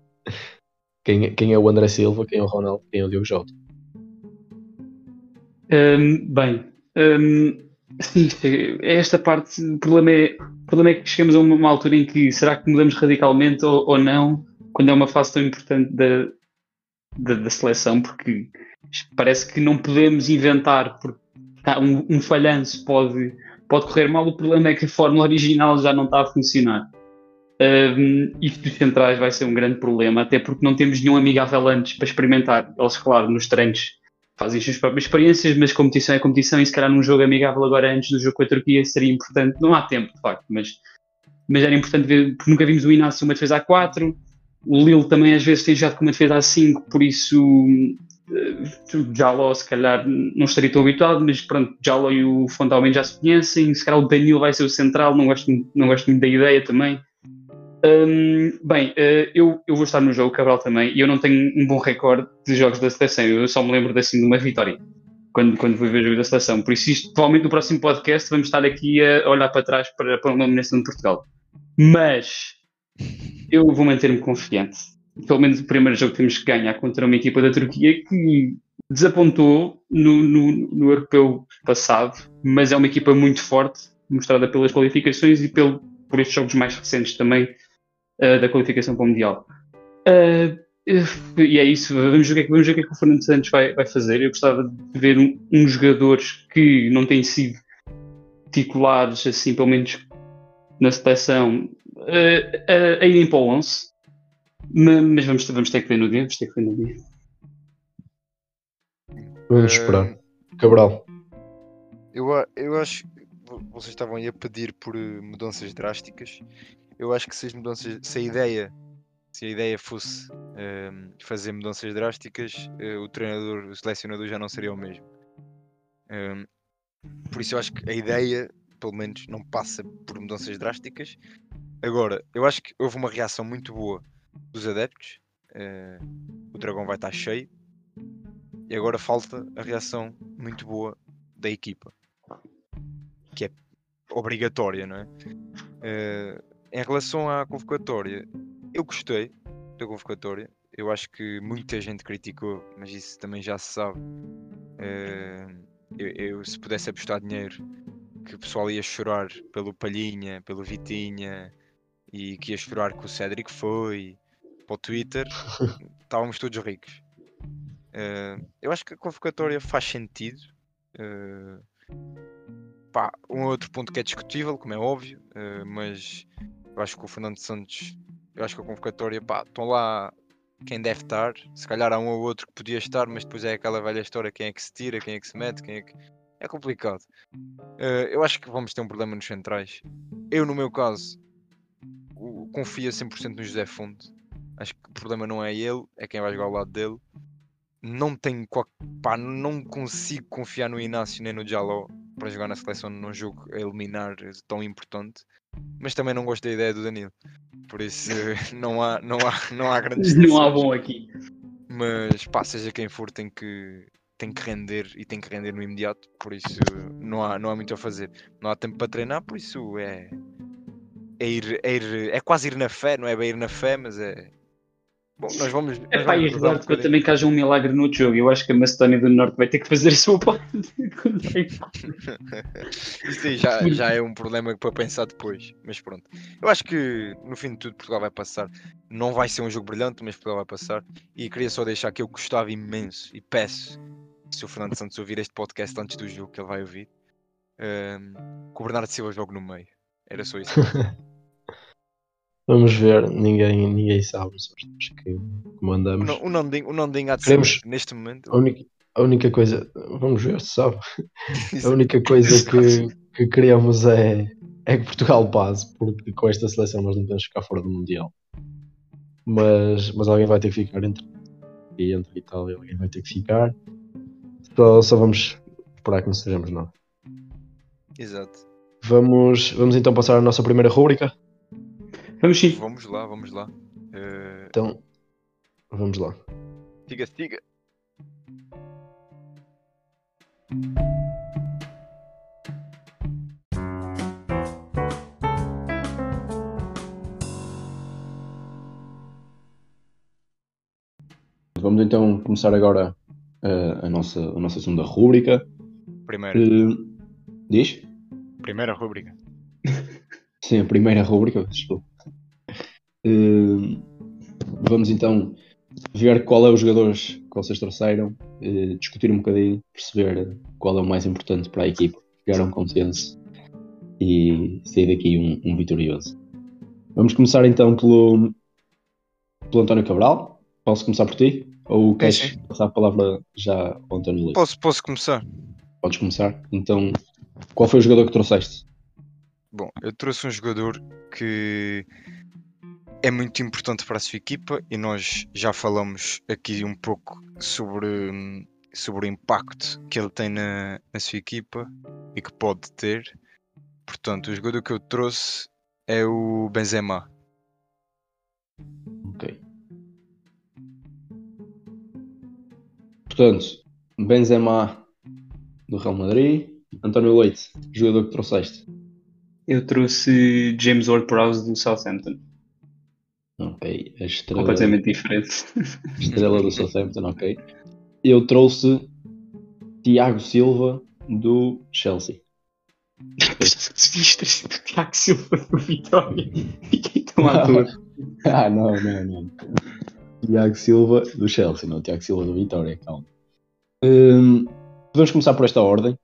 Quem, quem é o André Silva, quem é o Ronaldo, quem é o Diogo Jota? Um, bem, um, sim, é esta parte. O problema é, o problema é que chegamos a uma, uma altura em que será que mudamos radicalmente ou, ou não, quando é uma fase tão importante da, da, da, seleção, porque parece que não podemos inventar, porque um, um falhanço pode, pode correr mal. O problema é que a fórmula original já não está a funcionar. Isto dos centrais vai ser um grande problema, até porque não temos nenhum amigável antes para experimentar. Eles, claro, nos treinos fazem as suas próprias experiências, mas competição é competição e se calhar num jogo amigável agora antes do jogo com a Turquia seria importante. Não há tempo, de facto, mas, mas era importante ver, porque nunca vimos o Inácio uma defesa a 4. O Lille também às vezes tem jogado com uma defesa a 5, por isso Jaló se calhar não estaria tão habituado, mas pronto, Jaló e o Fontalmen já se conhecem, se calhar o Danilo vai ser o central, não gosto, não gosto muito da ideia também. Um, bem, uh, eu, eu vou estar no jogo, Cabral também, e eu não tenho um bom recorde de jogos da seleção, eu só me lembro assim de uma vitória quando, quando vou ver o jogo da seleção. Por isso, isto, provavelmente no próximo podcast vamos estar aqui a olhar para trás para, para uma eliminação de Portugal. Mas eu vou manter-me confiante. Pelo menos o primeiro jogo temos que ganhar contra uma equipa da Turquia que desapontou no, no, no europeu passado, mas é uma equipa muito forte, mostrada pelas qualificações e pelo, por estes jogos mais recentes também uh, da qualificação para o Mundial. Uh, e é isso, vamos ver é, vamos ver o, que, é que o Fernando Santos vai, vai fazer. Eu gostava de ver uns um jogadores que não têm sido titulares, assim, pelo menos na seleção, uh, a irem para o 11. Mas vamos, vamos ter que ver no dia. Vamos ter que ver no dia. Vamos esperar. Cabral. Eu, eu acho vocês estavam aí a pedir por mudanças drásticas eu acho que se as mudanças, se a ideia, se a ideia fosse uh, fazer mudanças drásticas, uh, o treinador, o selecionador já não seria o mesmo. Uh, por isso eu acho que a ideia, pelo menos, não passa por mudanças drásticas. Agora, eu acho que houve uma reação muito boa dos adeptos. Eh, o dragão vai estar cheio. E agora falta a reação muito boa da equipa. Que é obrigatória, não é? Uh, em relação à convocatória, eu gostei da convocatória. Eu acho que muita gente criticou, mas isso também já se sabe. Uh, eu, eu, se pudesse apostar dinheiro, que o pessoal ia chorar pelo Palhinha, pelo Vitinha e que ia chorar que o Cédric foi para o Twitter, estávamos todos ricos. Uh, eu acho que a convocatória faz sentido. Uh, pá, um outro ponto que é discutível, como é óbvio, uh, mas eu acho que o Fernando Santos, eu acho que a convocatória, pá, estão lá quem deve estar. Se calhar há um ou outro que podia estar, mas depois é aquela velha história: quem é que se tira, quem é que se mete, quem é que. É complicado. Uh, eu acho que vamos ter um problema nos centrais. Eu, no meu caso, confio a 100% no José Fonte. Acho que o problema não é ele, é quem vai jogar ao lado dele. Não tenho. Pá, não consigo confiar no Inácio nem no Jaló para jogar na seleção num jogo a eliminar tão importante mas também não gosto da ideia do Danilo. Por isso não há, não há, não há grandes Não há bom aqui. Mas pá, seja quem for, tem que, tem que render e tem que render no imediato. Por isso não há, não há muito a fazer. Não há tempo para treinar, por isso é. É, ir, é, ir, é quase ir na fé, não é bem ir na fé, mas é, Bom, nós vamos. Nós é pá, e rezar um também que haja um milagre no jogo. Eu acho que a Macedónia do Norte vai ter que fazer a sua parte. Isso aí já, já é um problema para pensar depois. Mas pronto. Eu acho que no fim de tudo Portugal vai passar. Não vai ser um jogo brilhante, mas Portugal vai passar. E queria só deixar que eu gostava imenso e peço, se o Fernando Santos ouvir este podcast antes do jogo, que ele vai ouvir. ehm, que o Bernardo Silva jogue no meio. Era só isso. Vamos ver, ninguém, ninguém sabe, só nós que o, comandamos. o Nondinho, o Nondinho há de Queremos- ser, neste momento. A única, a única coisa, vamos ver se sabe. A única coisa que, que queremos é, é que Portugal passe, porque com esta seleção nós não podemos ficar fora do Mundial. Mas, mas alguém vai ter que ficar entre, e entre Itália, alguém vai ter que ficar. Só, só vamos esperar que não sejamos nós. Exato. Vamos, vamos então passar à nossa primeira rúbrica. Vamos sim. Vamos lá, vamos lá. Eh, Então, vamos lá. siga, siga. Vamos então começar agora eh, a, nossa, a nossa segunda rúbrica. Primeira, Eh, diz? primeira rúbrica. Sim, a primeira rúbrica, desculpa. Eh, vamos então ver qual é os jogadores que vocês trouxeram, eh, discutir um bocadinho, perceber qual é o mais importante para a equipa, chegar a um consenso e sair daqui um, um vitorioso. Vamos começar então pelo, pelo António Cabral. Posso começar por ti? Ou queres sim. passar a palavra já ao António Leite? Posso, posso começar? Podes começar. Então, qual foi o jogador que trouxeste? Bom, eu trouxe um jogador que é muito importante para a sua equipa e nós já falamos aqui um pouco sobre, sobre o impacto que ele tem na, na sua equipa e que pode ter. Portanto, o jogador que eu trouxe é o Benzema. Ok. Portanto, Benzema do Real Madrid, António Leite, jogador que trouxeste. Eu trouxe James Ward-Prowse do Southampton. Ok, a estrela, Completamente diferente. estrela do Southampton, ok. Eu trouxe Tiago Silva do Chelsea. Devias ter sido o Tiago Silva do Vitória. Fiquei tão à toa. ah, não, não, não. Tiago Silva do Chelsea, não, Tiago Silva do Vitória, calma. Hum, vamos começar por esta ordem.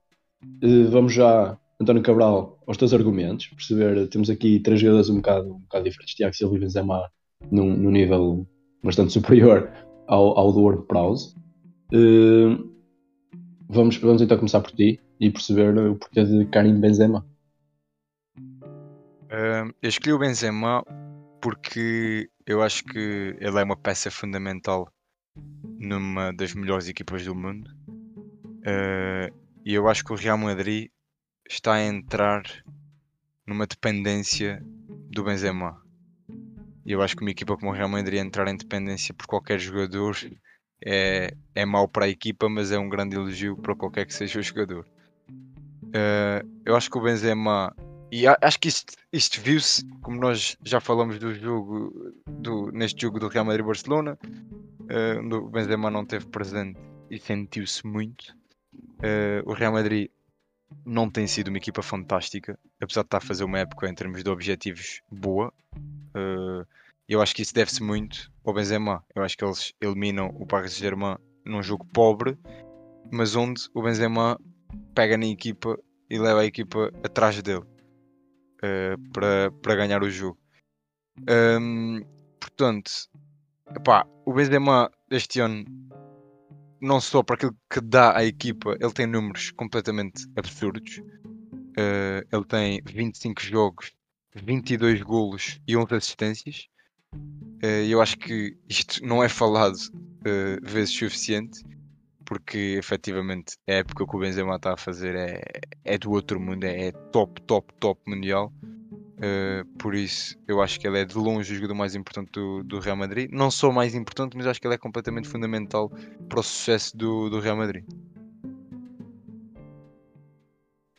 Uh, vamos já, António Cabral, aos teus argumentos, perceber, temos aqui três jogadores um bocado, um bocado diferentes, Tiago Silva e Benzema num, num nível bastante superior ao, ao do Ward Prowse. Hum, vamos, vamos então começar por ti e perceber o porquê de Karim Benzema. Hum, eu escolhi o Benzema porque eu acho que ele é uma peça fundamental numa das melhores equipas do mundo. Uh, e eu acho que o Real Madrid está a entrar numa dependência do Benzema. Eu acho que uma equipa como o Real Madrid entrar em dependência por qualquer jogador é, é mau para a equipa, mas é um grande elogio para qualquer que seja o jogador. Uh, eu acho que o Benzema e acho que isto, isto viu-se, como nós já falamos do jogo, do, neste jogo do Real Madrid-Barcelona, eh, onde o Benzema não teve presente e sentiu-se muito. Eh, o Real Madrid não tem sido uma equipa fantástica, apesar de estar a fazer uma época em termos de objetivos boa. Eh, eu acho que isso deve-se muito ao Benzema. Eu acho que eles eliminam o Paris Saint-Germain num jogo pobre, mas onde o Benzema pega na equipa e leva a equipa atrás dele eh, para, para ganhar o jogo. Ahm, portanto, epá, o Benzema este ano, não só para aquilo que dá à equipa, ele tem números completamente absurdos. Eh, ele tem 25 jogos, 22 golos e 11 assistências. Eh, eu acho que isto não é falado eh, vezes suficiente, porque efetivamente a época que o Benzema está a fazer é, é do outro mundo, é, é top, top, top mundial. Uh, por isso, eu acho que ele é de longe o jogador mais importante do, do Real Madrid. Não só mais importante, mas acho que ele é completamente fundamental para o sucesso do, do Real Madrid.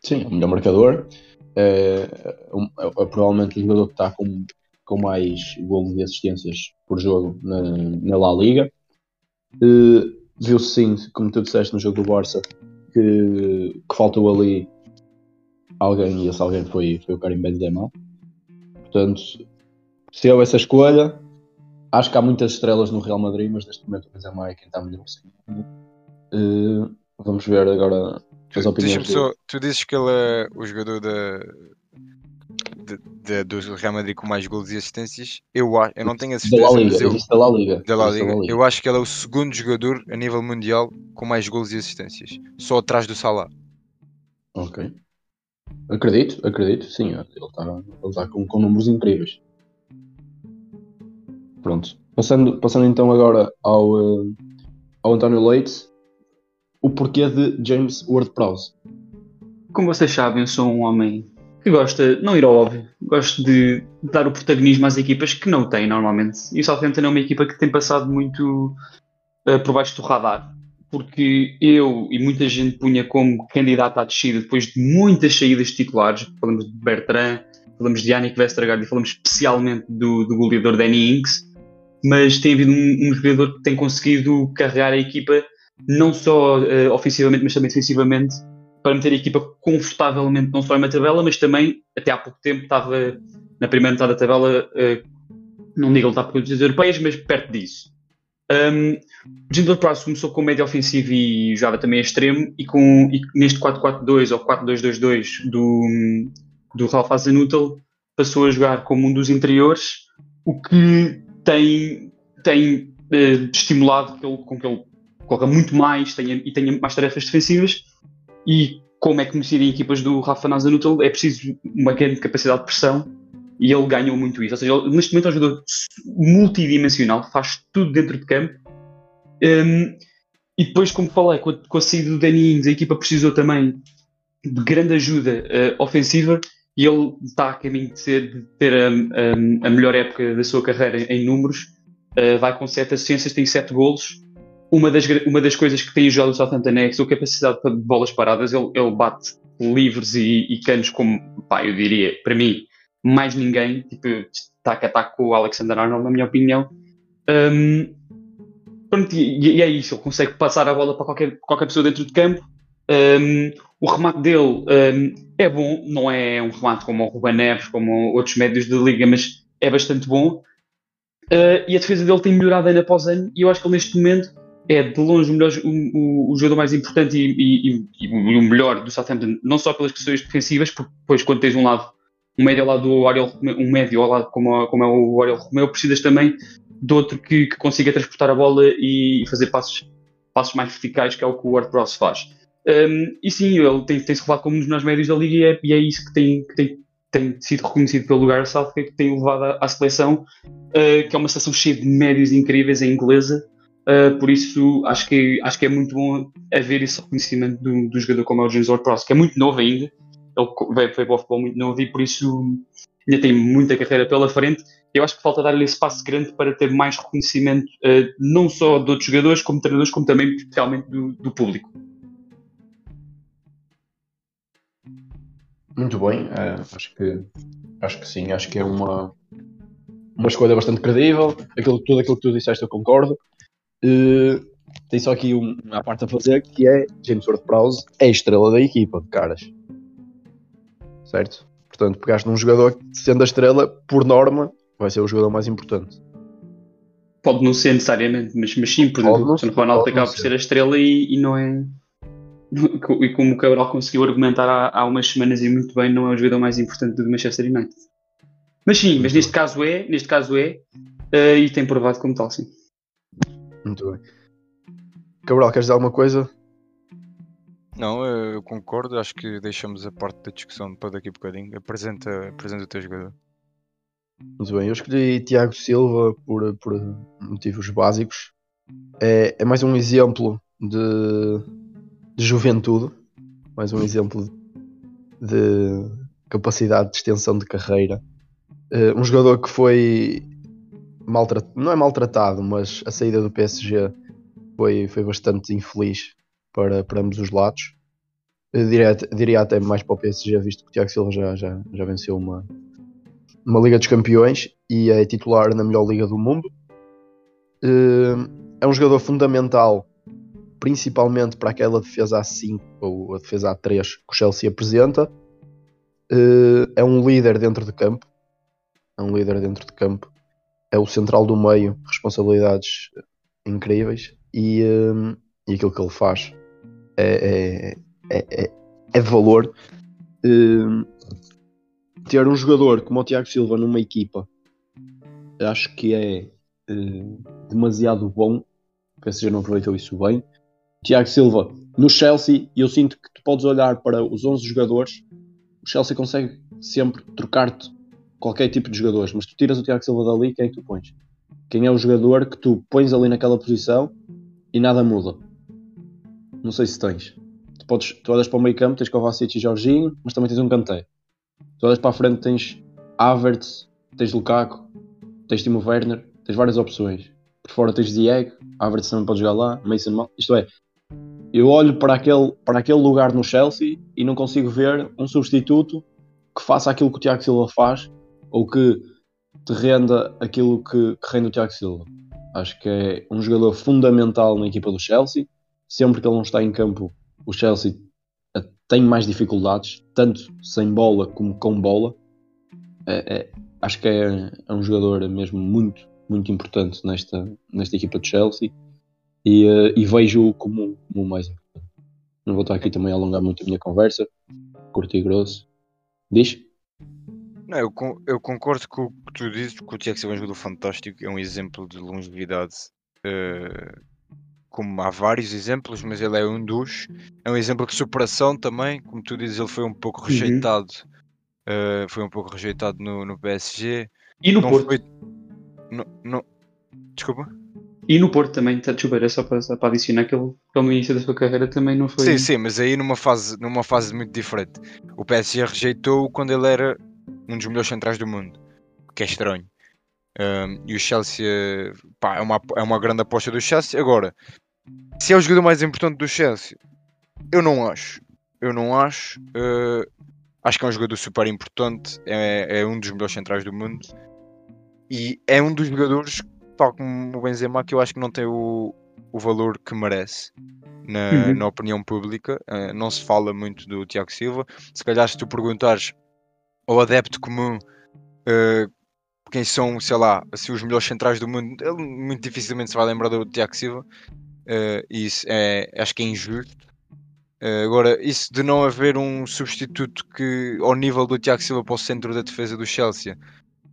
Sim, é o melhor marcador. É, um- é- é provavelmente o jogador que está com, com mais golos e assistências por jogo na, na La Liga. Eh, Viu-se sim, como tu disseste no jogo do Barça, que, que faltou ali alguém e esse alguém foi, foi o Karim Benzema. Portanto, se eu essa escolha, acho que há muitas estrelas no Real Madrid, mas neste momento o Benzema é quem está melhor. Eh, vamos ver agora as Tu, opiniões só, tu dizes que ele é o jogador da, de- de- do Real Madrid com mais gols e assistências. Eu, eu não tenho a Da certeza, La Liga, eu da La Liga. da La Liga, eu acho que ele é o segundo jogador a nível mundial com mais gols e assistências, só atrás do Salah. Ok. Acredito, acredito, sim. Ele está ele tá com, com números incríveis. Pronto. Passando, passando então agora ao, eh, ao António Leite, o porquê de James Ward-Prowse. Como vocês sabem, eu sou um homem que gosta, não ir ao óbvio, gosto de dar o protagonismo às equipas que não têm normalmente. E o Southampton é uma equipa que tem passado muito eh, por baixo do radar, porque eu e muita gente punha como candidato à descida depois de muitas saídas titulares. Falamos de Bertrand, falamos de Yannick Vestergaard e falamos especialmente do, do goleador Danny Ings. Mas tem havido um, um jogador que tem conseguido carregar a equipa não só eh, ofensivamente, mas também defensivamente, para meter a equipa confortavelmente não só em uma tabela, mas também, até há pouco tempo, estava na primeira metade da tabela, eh, não digo lutar por competições europeias, mas perto disso. Um, o Jindal Price começou com médio ofensivo e jogava também a extremo, e, com, e neste 4-4-2 ou 4-2-2-2 do, do Ralph Hasenhuttl passou a jogar como um dos interiores, o que tem, tem eh, estimulado que ele, com que ele corra muito mais tenha, e tenha mais tarefas defensivas. E como é conhecido em equipas do Rafa Hasenhuttl, é preciso uma grande capacidade de pressão e ele ganhou muito isso. Ou seja, ele, neste momento é um jogador multidimensional, faz tudo dentro de campo. Um, e depois, como falei, com a, com a saída do Danny Ings, a equipa precisou também de grande ajuda uh, ofensiva e ele está a caminho de, ser, de ter a, a, a, melhor época da sua carreira em, em números. Uh, vai com 7 assistências, tem 7 golos. Uma das, uma das coisas que tem o Southampton é a sua capacidade de bolas paradas. Ele, ele bate livres e, e canos como, pá, eu diria, para mim, mais ninguém. Tipo, taca a taca com o Alexander Arnold, na minha opinião. Um, pronto, e, e, é isso. Ele consegue passar a bola para qualquer, qualquer pessoa dentro de campo. Um, o remate dele um, é bom, não é um remate como o Ruben Neves, como outros médios da liga, mas é bastante bom. Uh, e a defesa dele tem melhorado ano após ano, e eu acho que ele neste momento é de longe o, melhor, o, o, jogador mais importante e, e, e, o melhor do Southampton, não só pelas questões defensivas, porque depois quando tens um lado, um médio ao lado do Ariel um médio ao lado como, como é o Ariel Romeu, precisas também de outro que, que, consiga transportar a bola e fazer passos, passos mais verticais, que é o que o Ward Prowse faz. Um, e sim, ele tem, tem se revelado como um dos melhores médios da liga e é, e é isso que tem, que tem, tem sido reconhecido pelo lugar Southgate, que tem levado à, à seleção, uh, que é uma seleção cheia de médios incríveis, em inglesa. Uh, por isso acho que, acho que é muito bom haver esse reconhecimento do, do jogador como é o James Ward-Prowse, que é muito novo ainda, ele veio, veio para o futebol muito novo e por isso ainda tem muita carreira pela frente. Eu acho que falta dar-lhe esse passo grande para ter mais reconhecimento, uh, não só de outros jogadores, como treinadores, como também especialmente do, do público. Muito bem, é, acho, que, acho que sim, acho que é uma, uma escolha bastante credível. Aquilo, tudo aquilo que tu disseste eu concordo. Uh, tem só aqui um, uma parte a fazer que é James Ward-Prowse é a estrela da equipa de caras. Certo? Portanto, pegaste num jogador que, sendo a estrela, por norma, vai ser o jogador mais importante. Pode não ser necessariamente, mas, mas sim, por exemplo, o Ronaldo acaba por ser a estrela e, e não é. E como o Cabral conseguiu argumentar há, há umas semanas e muito bem, não é o jogador mais importante do Manchester United. Mas sim, mas neste caso é, neste caso é, uh, e tem provado como tal, sim. Muito bem. Cabral, queres dizer alguma coisa? Não, eu concordo. Acho que deixamos a parte da discussão para daqui a bocadinho. Apresenta, apresenta o teu jogador. Muito bem. Eu escolhi Tiago Silva por, por motivos básicos. É, é mais um exemplo de, de juventude. Mais um exemplo de capacidade de extensão de carreira. Uh, um jogador que foi maltratado, não é maltratado, mas a saída do PSG foi, foi bastante infeliz para, para ambos os lados. Diria, diria até mais para o PSG, visto que o Tiago Silva já, já, já venceu uma, uma Liga dos Campeões e é titular na melhor Liga do mundo. É um jogador fundamental, principalmente para aquela defesa A5 ou a defesa A3 que o Chelsea apresenta. É um líder dentro de campo. É um líder dentro de campo. É o central do meio, responsabilidades incríveis. E, e aquilo que ele faz é, é, é, é, é valor. Uh, ter um jogador como o Tiago Silva numa equipa, acho que é uh, demasiado bom. O PSG não aproveitou isso bem. Tiago Silva no Chelsea, eu sinto que tu podes olhar para os 11 jogadores, o Chelsea consegue sempre trocar-te qualquer tipo de jogadores, mas tu tiras o Tiago Silva dali, quem é que tu pões? Quem é o jogador que tu pões ali naquela posição e nada muda? Não sei se tens. Tu, podes, tu olhas para o meio campo, tens Kovacic e Jorginho, mas também tens um Kanté. Tu olhas para a frente, tens Havertz, tens Lukaku, tens Timo Werner, tens várias opções. Por fora tens Diego, Havertz também pode jogar lá, Mason Mount. Isto é, eu olho para aquele, para aquele lugar no Chelsea e não consigo ver um substituto que faça aquilo que o Tiago Silva faz ou que te renda aquilo que, que rende o Tiago Silva. Acho que é um jogador fundamental na equipa do Chelsea. Sempre que ele não está em campo, o Chelsea eh, tem mais dificuldades, tanto sem bola como com bola. É, é, acho que é, é, um jogador mesmo muito, muito importante nesta, nesta equipa do Chelsea e, uh, e vejo como, como o mais importante. Não vou estar aqui também a alongar muito a minha conversa, curto e grosso. Diz? Não, eu, eu concordo com o que tu dizes, que o Tiago Silva é um jogador fantástico, é um exemplo de longevidade. Uh, como há vários exemplos, mas ele é um dos. É um exemplo de superação também, como tu dizes, ele foi um pouco uhum. rejeitado. Uhum. Uh, foi um pouco rejeitado no, no PSG. E no não Porto? Foi... No... Desculpa? E no Porto também, tá, desculpa, era só para, para adicionar que ele, ele no início da sua carreira também não foi. Sim, sim, mas aí numa fase, numa fase muito diferente. O PSG rejeitou quando ele era um dos melhores centrais do mundo, que é estranho. Um, e o Chelsea pá, é, uma, é uma grande aposta do Chelsea. Agora, se é o jogador mais importante do Chelsea, eu não acho. Eu não acho. Uh, acho que é um jogador super importante. É, é um dos melhores centrais do mundo. E é um dos jogadores tal como o Benzema, que eu acho que não tem o, o valor que merece na, uhum. na opinião pública. Uh, não se fala muito do Tiago Silva. Se calhar, se tu perguntares ao adepto comum uh, quem são, sei lá, assim, os melhores centrais do mundo, ele muito dificilmente se vai lembrar do Tiago Silva. Uh, isso é, acho que é injusto. Uh, agora, isso de não haver um substituto que ao nível do Tiago Silva para o centro da defesa do Chelsea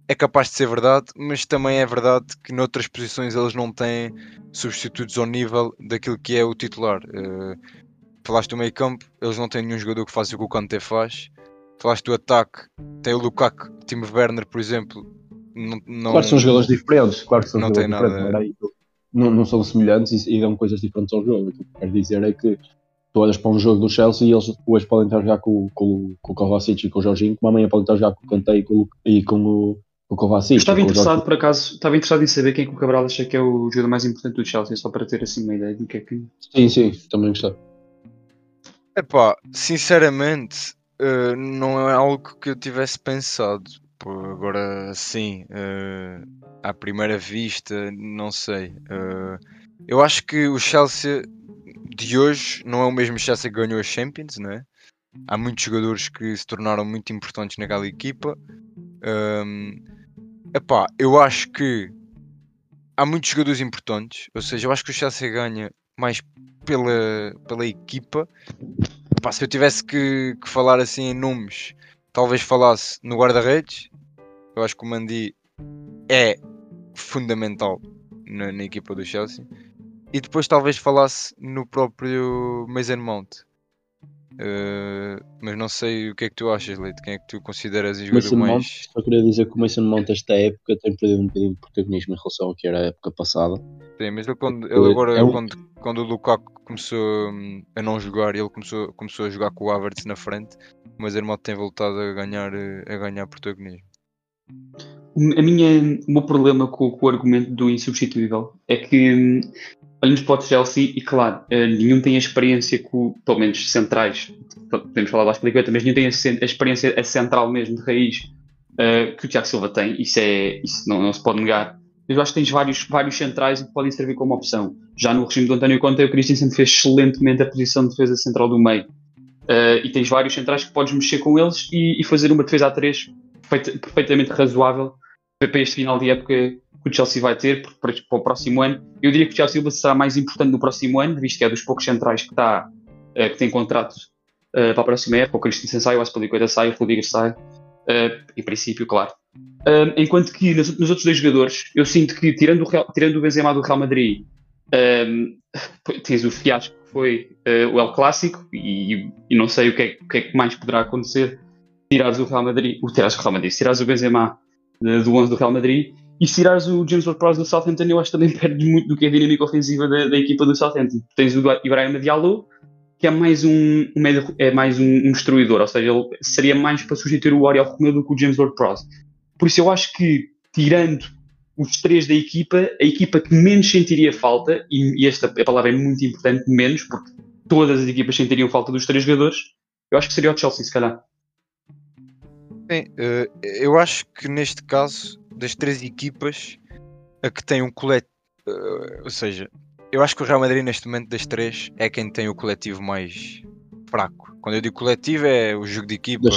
é capaz de ser verdade, mas também é verdade que noutras posições eles não têm substitutos ao nível daquilo que é o titular. Uh, falaste do meio campo, eles não têm nenhum jogador que faça o que o Kanté faz. Falaste do ataque, tem o Lukaku, Timo Werner, por exemplo. Não, não, claro que são jogadores diferentes, claro que são não jogadores diferentes, nada... não, não, são semelhantes e, e dão coisas diferentes ao jogo. O que quero dizer é que tu olhas para um jogo do Chelsea e eles hoje podem estar a jogar com, com, com o Kovacic e com o Jorginho, como amanhã podem estar a jogar com o Kanté e com, e com o, o Kovacic. estava interessado, por acaso, estava interessado em saber quem é que o Cabral acha que é o jogador mais importante do Chelsea, só para ter assim uma ideia do que é que. Sim, sim, também gostava. Epá, sinceramente, uh, não é algo que eu tivesse pensado. Agora, sim, uh, à primeira vista, não sei. Uh, eu acho que o Chelsea de hoje não é o mesmo Chelsea que ganhou a Champions, não é? Há muitos jogadores que se tornaram muito importantes naquela equipa. Um, Epá, eu acho que há muitos jogadores importantes, ou seja, eu acho que o Chelsea ganha mais pela, pela equipa. Epá, se eu tivesse que, que, falar assim em nomes, talvez falasse no guarda-redes. Eu acho que o Mandi é fundamental na, na, equipa do Chelsea. E depois talvez falasse no próprio Mason Mount. Uh, mas não sei o que é que tu achas, Leite. Quem é que tu consideras o jogador mais. Mount, só queria dizer que o Mason Mount, esta época, tem perdido um bocadinho de protagonismo em relação ao que era a época passada. Sim, mas ele, quando, ele agora, é um... quando, quando o Lukaku começou hum, a não jogar, ele começou, começou a jogar com o Havertz na frente, mas o Mount tem voltado a ganhar, a ganhar protagonismo. A minha, o meu problema com, com o argumento do insubstituível é que olhamos para o Chelsea e, claro, eh, nenhum tem a experiência com, pelo menos centrais, podemos falar das Liga, mas nenhum tem a, experiência a central mesmo, de raiz, uh, que o Tiago Silva tem. Isso, é, isso não, não, se pode negar. Eu acho que tens vários, vários centrais que podem servir como opção. Já no regime do António Conte, o Christensen fez excelentemente a posição de defesa central do meio. Uh, e tens vários centrais que podes mexer com eles e, e fazer uma defesa a três perfeitamente razoável para este final de época que o Chelsea vai ter para, para o próximo ano. Eu diria que o Chelsea será mais importante no próximo ano, visto que é dos poucos centrais que, está, uh, que tem contrato uh, para a próxima época. O Christensen sai, o Aspilicueta sai, o Rudiger sai. Uh, em princípio, claro. Enquanto que nos, outros dois jogadores, eu sinto que, tirando o, Real, tirando o Benzema do Real Madrid, tens o fiasco que foi o El Clássico e, e, não sei o que, é, o que, é, que mais poderá acontecer tirares o Real Madrid, o tirares o Real Madrid, tirares o Benzema do 11 do Real Madrid e se tirares o James Ward-Prowse do Southampton, eu acho que também perdes muito do que é a dinâmica ofensiva da, da equipa do Southampton. Tens o Ibrahim Diallo, que é mais um, um médio, é mais um, um, destruidor, ou seja, ele seria mais para substituir o Ariel Romeu do que o James Ward-Prowse. Por isso eu acho que, tirando os três da equipa, a equipa que menos sentiria falta, e, e esta palavra é muito importante, menos, porque todas as equipas sentiriam falta dos três jogadores, eu acho que seria o Chelsea, se calhar. Bem, uh, eu acho que neste caso, das três equipas, a que tem um coletivo. Uh, ou seja, eu acho que o Real Madrid, neste momento, das três, é quem tem o coletivo mais fraco. Quando eu digo coletivo, é o jogo de equipa,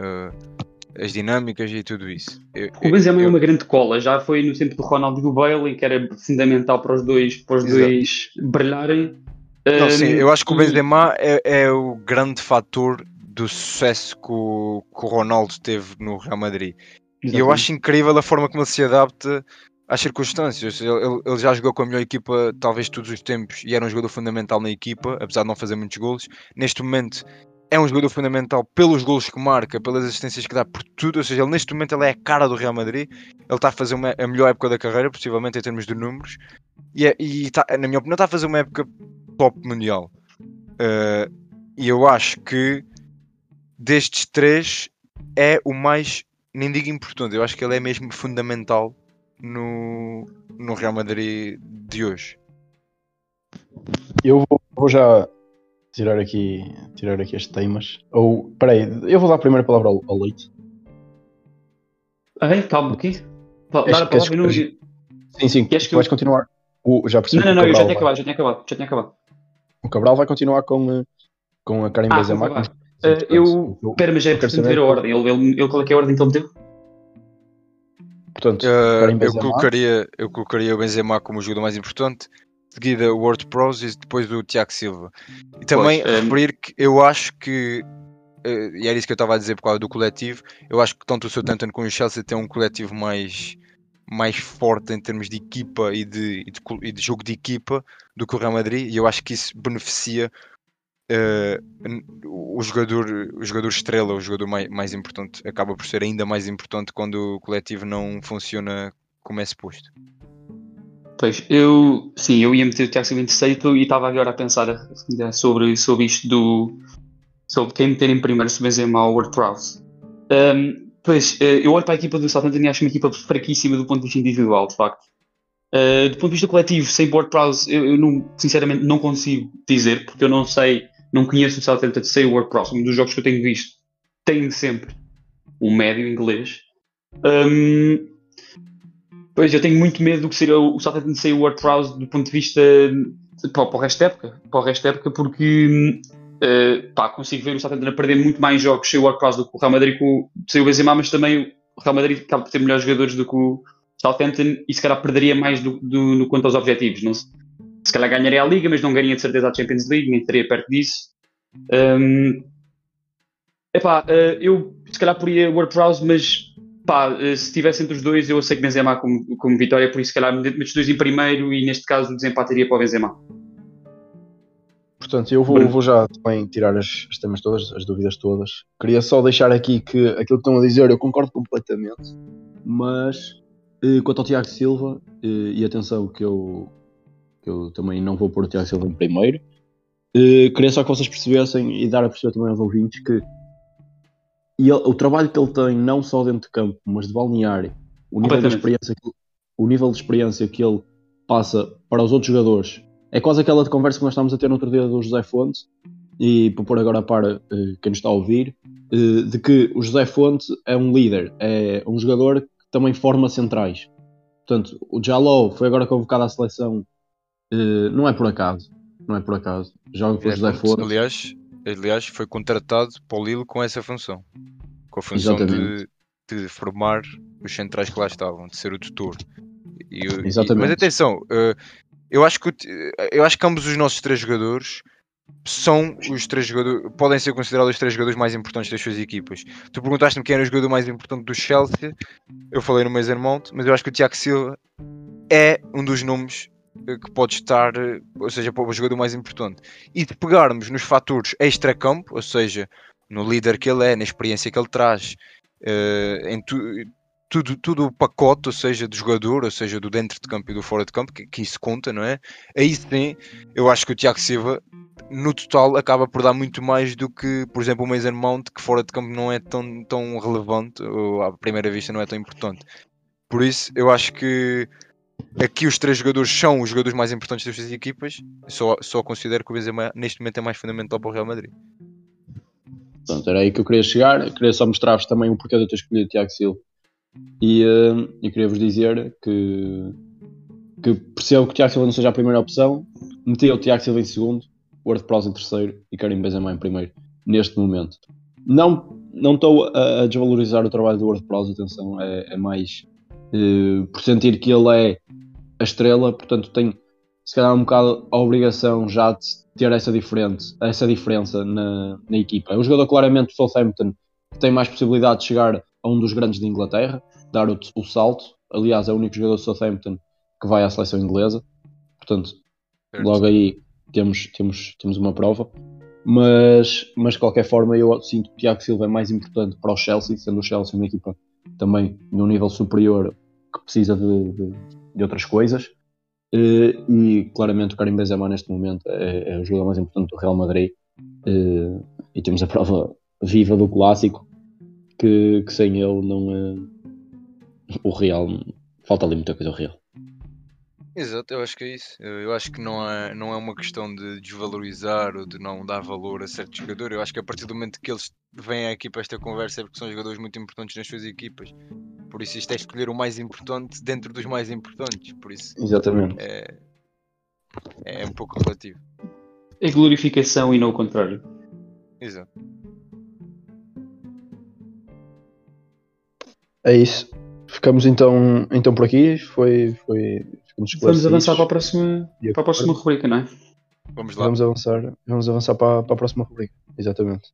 uh, as dinâmicas e tudo isso. Eu, o Benzema é uma grande cola. Já foi no tempo do Ronaldo e do Bale, que era fundamental para os dois, para os dois brilharem. Não, sim, eu acho que o Benzema é, é o grande fator do sucesso que o, que o Ronaldo teve no Real Madrid. Exatamente. E eu acho incrível a forma como ele se adapta às circunstâncias. Ele, ele, já jogou com a melhor equipa, talvez todos os tempos, e era um jogador fundamental na equipa, apesar de não fazer muitos gols. Neste momento é um jogador fundamental pelos gols que marca, pelas assistências que dá, por tudo. Ou seja, ele neste momento ele é a cara do Real Madrid. Ele está a fazer uma, a melhor época da carreira, possivelmente em termos de números. E, é, e tá, na minha opinião, está a fazer uma época top mundial. Uh, e eu acho que destes três é o mais, nem digo importante, eu acho que ele é mesmo fundamental no, no Real Madrid de hoje. Eu vou, vou já tirar aqui, tirar aqui as temas. Ou, peraí, eu vou dar a primeira palavra ao, ao Leite. Ah, calma aqui. Dar a palavra. Sim, sim, Queres que vais eu... continuar. O, já percebi não, não, não, eu já tinha acabado, já tinha acabado, já tinha acabado. O Cabral vai continuar com, com a Karim ah, Benzema. Uh, eu. Espera, mas é preciso ver a ordem. Ele, ele, ele, qual é, que é a ordem que ele meteu? Portanto, uh, eu, colocaria, eu colocaria o Benzema como o jogador mais importante, seguida o Word Pros e depois o Tiago Silva. E também pois, referir um... que eu acho que, uh, e era isso que eu estava a dizer por causa do coletivo, eu acho que tanto o Southampton como o Chelsea têm um coletivo mais, mais forte em termos de equipa e de, e de, e de jogo de equipa do que o Real Madrid, e eu acho que isso beneficia Uh, o, jogador, o jogador estrela, o jogador mais, mais importante, acaba por ser ainda mais importante quando o coletivo não funciona como é suposto. Pois, eu sim, eu ia meter o Tiago Silva em terceiro e estava agora a pensar sobre, sobre isto do sobre quem meter em primeiro se Benzema ou Ward Prowse. Um, pois, eh, eu olho para a equipa do Southampton e acho uma equipa fraquíssima do ponto de vista individual, de facto. Uh, do ponto de vista coletivo, sem Ward Prowse, eu, eu não, sinceramente não consigo dizer, porque eu não sei não conheço o Southampton, sei o World próximo dos jogos que eu tenho visto. Tenho sempre o médio inglês. Um, pois eu tenho muito medo do que seria o Southampton sem o World Prowse do ponto de vista para, o resto da época. Para o resto da época, porque uh, pá, consigo ver o Southampton a perder muito mais jogos sem o World Prowse do que o Real Madrid com, sem o Benzema, mas também o Real Madrid acaba por ter melhores jogadores do que o Southampton e se calhar perderia mais do, do, no quanto aos objetivos. Não se, se calhar ganharia a Liga, mas não ganharia de certeza a Champions League, nem estaria perto disso. Um, epá, uh, eu se calhar poria WordPress, mas pá, uh, se tivesse entre os dois, eu sei que Benzema como, como vitória, por isso se calhar meto os dois em primeiro e neste caso o desempate para o Benzema. Portanto, eu vou, vou, já também tirar as, as temas todas, as dúvidas todas. Queria só deixar aqui que aquilo que estão a dizer eu concordo completamente, mas eh, quanto ao Tiago Silva, e atenção que eu eu também não vou pôr o Tiago Silva em primeiro. Uh, queria só que vocês percebessem e dar a perceber também aos ouvintes que ele, o trabalho que ele tem, não só dentro de campo, mas de balneário, o nível de experiência que, o nível de experiência que ele passa para os outros jogadores, é quase aquela de conversa que nós estávamos a ter no outro dia do José Fonte, e para pôr agora para uh, quem nos está a ouvir, uh, de que o José Fonte é um líder, é um jogador que também forma centrais. Portanto, o Jalou foi agora convocado à seleção Uh, não é por acaso. Não é por acaso. Joga com o é, José Flores. Aliás, aliás, foi contratado para o Lille com essa função. Com a função de, de, formar os centrais que lá estavam, de ser o tutor. E, Exatamente. E, mas atenção, uh, eu, acho que, eu acho que ambos os nossos três jogadores são os três jogadores, podem ser considerados os três jogadores mais importantes das suas equipas. Tu perguntaste-me quem era o jogador mais importante do Chelsea, eu falei no Mason Mount, mas eu acho que o Tiago Silva é um dos nomes eh, que pode estar, ou seja, para o jogador mais importante. E de pegarmos nos fatores extra-campo, ou seja, no líder que ele é, na experiência que ele traz, uh, em tu, tudo, tudo o pacote, ou seja, do jogador, ou seja, do dentro de campo e do fora de campo, que, que isso conta, não é? Aí sim, eu acho que o Tiago Silva, no total, acaba por dar muito mais do que, por exemplo, o Mason Mount, que fora de campo não é tão, tão relevante, ou à primeira vista não é tão importante. Por isso, eu acho que aqui os três jogadores são os jogadores mais importantes das suas equipas. Só, só considero que o Benzema neste momento é mais fundamental para o Real Madrid. Pronto, era aí que eu queria chegar. Eu queria só mostrar-vos também o porquê de eu ter escolhido o Tiago Silva. E uh, eu queria vos dizer que, que percebo que o Tiago Silva não seja a primeira opção. Meti o Tiago Silva em segundo, o Word Prowse em terceiro e Karim Benzema em primeiro, neste momento. Não não estou a, a, desvalorizar o trabalho do Word Prowse, atenção, é, é mais uh, por sentir que ele é a estrela, portanto tem se calhar um bocado a obrigação já de ter essa, diferente, essa diferença na, na equipa. É um jogador claramente do Southampton que tem mais possibilidade de chegar a um dos grandes de Inglaterra, dar o, o salto. Aliás, é o único jogador do Southampton que vai à seleção inglesa. Portanto, certo. logo aí temos, temos, temos uma prova. Mas, mas de qualquer forma, eu sinto que o Tiago Silva é mais importante para o Chelsea, sendo o Chelsea uma equipa também num nível superior que precisa de, de, de outras coisas. E, e, claramente o Karim Benzema neste momento é, é o jogador mais importante do Real Madrid. E, e temos a prova viva do clássico que, que sem ele não é. O Real. Falta ali muita coisa ao Real. Exato, eu acho que é isso. Eu acho que não é, não é uma questão de desvalorizar ou de não dar valor a certo jogador. Eu acho que a partir do momento que eles vêm aqui para esta conversa é porque são jogadores muito importantes nas suas equipas. Por isso isto é escolher o mais importante dentro dos mais importantes. Por isso Exatamente. É, é um pouco relativo. É glorificação e não o contrário. Exato. É isso. Ficamos então, então por aqui. Foi, foi, Vamos avançar para a próxima, para a próxima rubrica, não é? Vamos lá. Vamos avançar, vamos avançar para, para a próxima rubrica. Exatamente.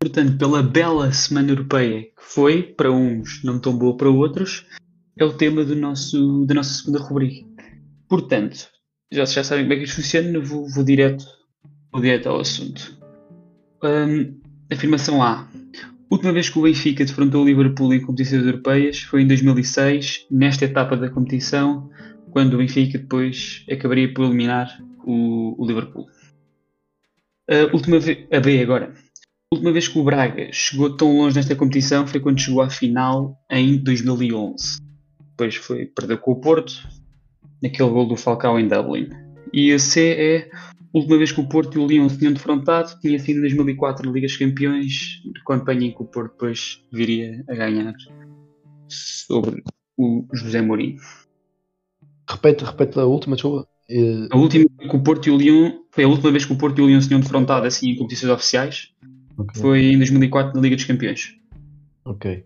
Portanto, pela bela Semana Europeia que foi, para uns não tão boa para outros, é o tema do nosso, da nossa segunda rubrica. Portanto, já, já sabem como é que isto funciona, vou, vou, direto, vou direto ao assunto. Um, afirmação A. Última vez que o Benfica defrontou o Liverpool em competições europeias foi em 2006, nesta etapa da competição, quando o Benfica depois acabaria por eliminar o, o Liverpool. Uh, última a B agora. A última vez que o Braga chegou tão longe nesta competição foi quando chegou à final em 2011. Depois foi perder com o Porto, naquele gol do Falcao em Dublin. E a C é a última vez que o Porto e o Lyon se tinham defrontado tinha sido em 2004 na Liga dos Campeões, campanha em que o Porto depois viria a ganhar sobre o José Mourinho. Repete, repete a última, desculpa. A última que o Porto e o Lyon foi a última vez que o Porto e o Lyon se tinham defrontado assim em competições oficiais. Okay. Foi em 2004 na Liga dos Campeões. Ok.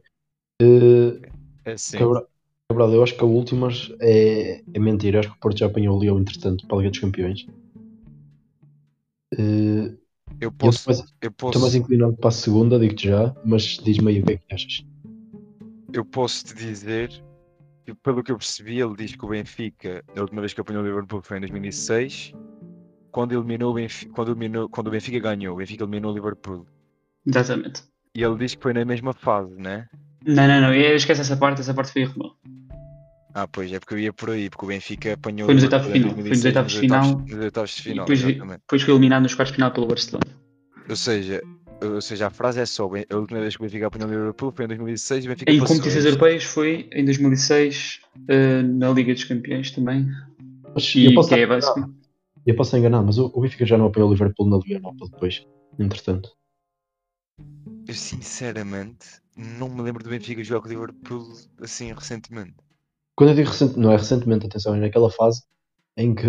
Uh, é sim. Cabral, Cabral, eu acho que a última é, é mentira. Eu acho que o Porto já apanhou o Lyon, entretanto, para a Liga dos Campeões. Uh, eu posso. Eu estou mais, posso... mais inclinado para a segunda, digo-te já, mas diz-me aí o que é que achas. Eu posso te dizer que, pelo que eu percebi, ele diz que o Benfica, a última vez que apanhou o Liverpool foi em 2006, quando, eliminou o Benfica, quando, eliminou, quando o Benfica ganhou. O Benfica eliminou o Liverpool. Exatamente. E ele diz que foi na mesma fase, né? Não, não, não, eu esquece essa parte, essa parte foi erro Ah, pois, é porque eu ia por aí, porque o Benfica apanhou. Foi nos oitavos de final. Foi nos oitavos de final. Nos oitavos de final. E depois, depois foi eliminado nos quartos de final pelo Barcelona. Ou seja, ou seja, a frase é só: a última vez que o Benfica apanhou o Liverpool foi em 2006 e o Benfica Em competições europeias foi em 2006, uh, na Liga dos Campeões também. Mas, e eu posso, que é básico. Eu posso enganar, mas o, o Benfica já não apanhou o Liverpool na Liga Europa depois, entretanto. Eu sinceramente não me lembro do Benfica jogar com o Liverpool assim recentemente. Quando eu digo recente, não é recentemente, atenção, é naquela fase em que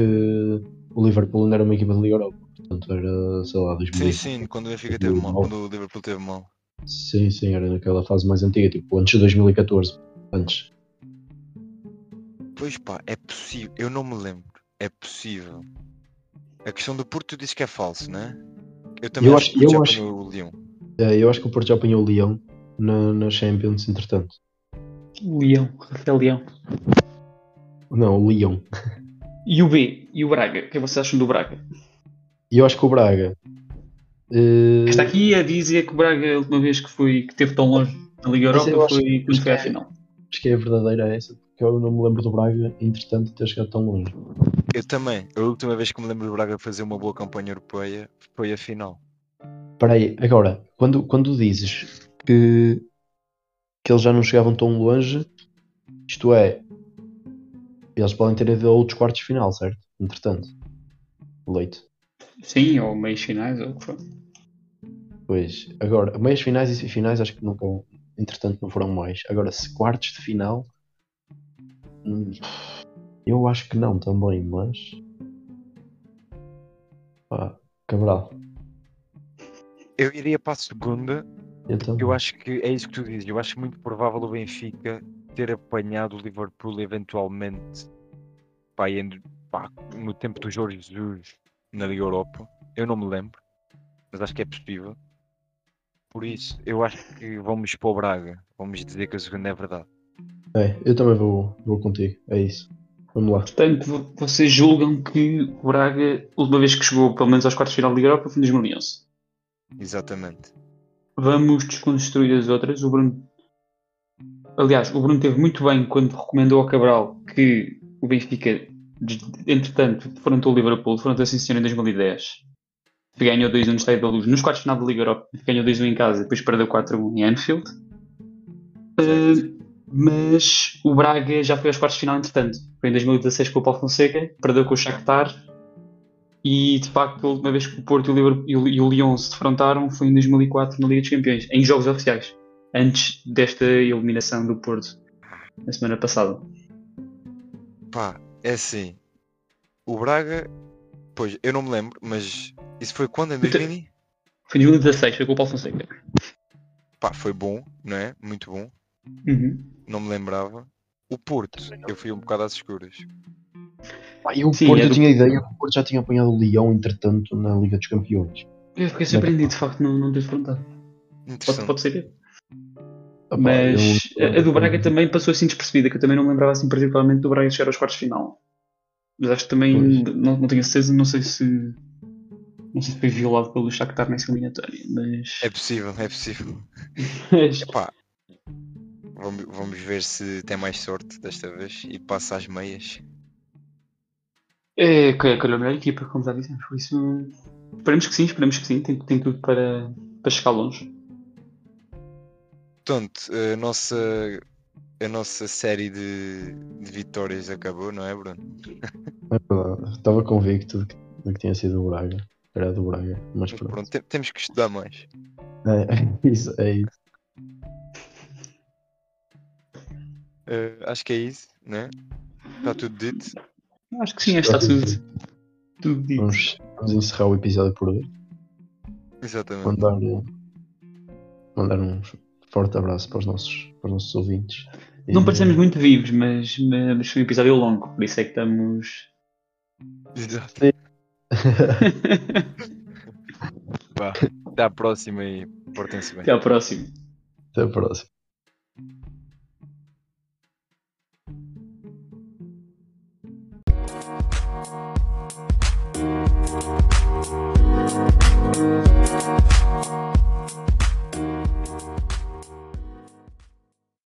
o Liverpool não era uma equipa de Liga Europa. Portanto, era, sei lá, 2000. Sim, sim, quando o Benfica teve mal, quando o Liverpool teve mal. Sim, sim, era naquela fase mais antiga, tipo antes de 2014. Antes. Pois pá, é possível. Eu não me lembro. É possível. A questão do Porto diz que é falso, não é? Eu também Eu acho, acho- que o Porto acho- já apanhou o Leão. Eh, Eu acho que o Porto já apanhou o Leão na, na Champions, entretanto. Leão, Rafael Leão. Não, o Leão. E o B, e o Braga. O que é vocês acham do Braga? Eu acho que o Braga. eh, Está aqui a dizer que o Braga, a última vez que foi que esteve tão longe na Liga eu Europa, acho- foi quando foi à é- final. Acho que é a verdadeira essa, porque eu não me lembro do Braga, entretanto, ter chegado tão longe. Eu também. A última vez que me lembro do Braga fazer uma boa campanha europeia foi a final. Espera aí, agora, quando, quando dizes que, que eles já não chegavam tão longe, isto é, eles podem ter ido a outros quartos de final, certo? Entretanto, leite. Sim, ou meios finais, ou o que for. Pois, agora, meias finais e finais acho que nunca, entretanto, não foram mais. Agora, se quartos de final, hum, eu acho que não também, mas. Pá, Cabral, Eu iria para a segunda. Eu também. Eu acho que é isso que tu dizes. Eu acho muito provável o Benfica ter apanhado o Liverpool eventualmente pá, em- pá, no tempo do Jorge Jesus na Liga Europa. Eu não me lembro, mas acho que é possível. Por isso, eu acho que vamos para o Braga. Vamos dizer que a segunda é verdade. É, eu também vou, vou contigo, é isso. Vamos lá. Portanto, vo- vocês julgam que o Braga, a última vez que chegou pelo menos aos quartos de final da Liga Europa foi em 2011. Exatamente. Vamos desconstruir as outras. O Bruno. Aliás, o Bruno teve muito bem quando recomendou ao Cabral que o Benfica, entretanto, defrontou o Liverpool, defrontou assim senhor em 2010. Ganhou 2-1 no Estádio da Luz nos quartos de final da Liga Europa. Ganhou 2-1 em casa, depois perdeu 4-1 em Anfield. Uh, mas o Braga já foi aos quartos de final, entretanto. Foi em 2016 com o Paulo Fonseca, perdeu com o Shakhtar. E de facto, a última vez que o Porto e o, e o, Lyon se defrontaram foi em 2004 na Liga dos Campeões, em jogos oficiais, antes desta eliminação do Porto na semana passada. Pá, é assim. O Braga, pois eu não me lembro, mas isso foi quando? Em Então- 2000? e- Foi em 2016, foi com o Paulo Fonseca. Pá, foi bom, não é? Muito bom. Uhum. Não me lembrava. O Porto, eu fui um bocado às escuras. Pá, e o Sim, Porto, é eu do- tinha ideia que o Porto já tinha apanhado o Leão, entretanto, na Liga dos Campeões. Eu fiquei surpreendido de facto não, não ter defrontado. Pode, pode ser. Opá, Mas eu- a, a do Braga também passou assim despercebida, que eu também não lembrava assim particularmente do Braga chegar aos quartos de final. Mas acho que também, não, não tenho certeza, não sei se não sei se foi violado pelo Shakhtar nessa eliminatória, mas... É possível, é possível. mas Epá, vamos, vamos ver se tem mais sorte desta vez e passa às meias. É, que- calhou a melhor equipa, como já dissemos, por isso esperemos que sim, esperemos que sim, tem, tem tudo para, para chegar longe. Portanto, a nossa, a nossa série de, de vitórias acabou, não é, Bruno? Epá, Estava convicto de que, de que tinha sido o Braga. Era do Braga, mas pronto. pronto, te- temos que estudar mais. É, isso, é isso. Eh, acho que é isso, né? Está tudo dito. Acho que sim, está tudo, tudo dito. Vamos, vamos encerrar o episódio por hoje. Exatamente. Mandar, mandar um forte abraço para os nossos, para os nossos ouvintes. E- Não parecemos muito vivos, mas, mas foi um episódio longo, por isso é que estamos. Exato. Vá, até à próxima e portem-se bem. Até à próxima. Até a próxima.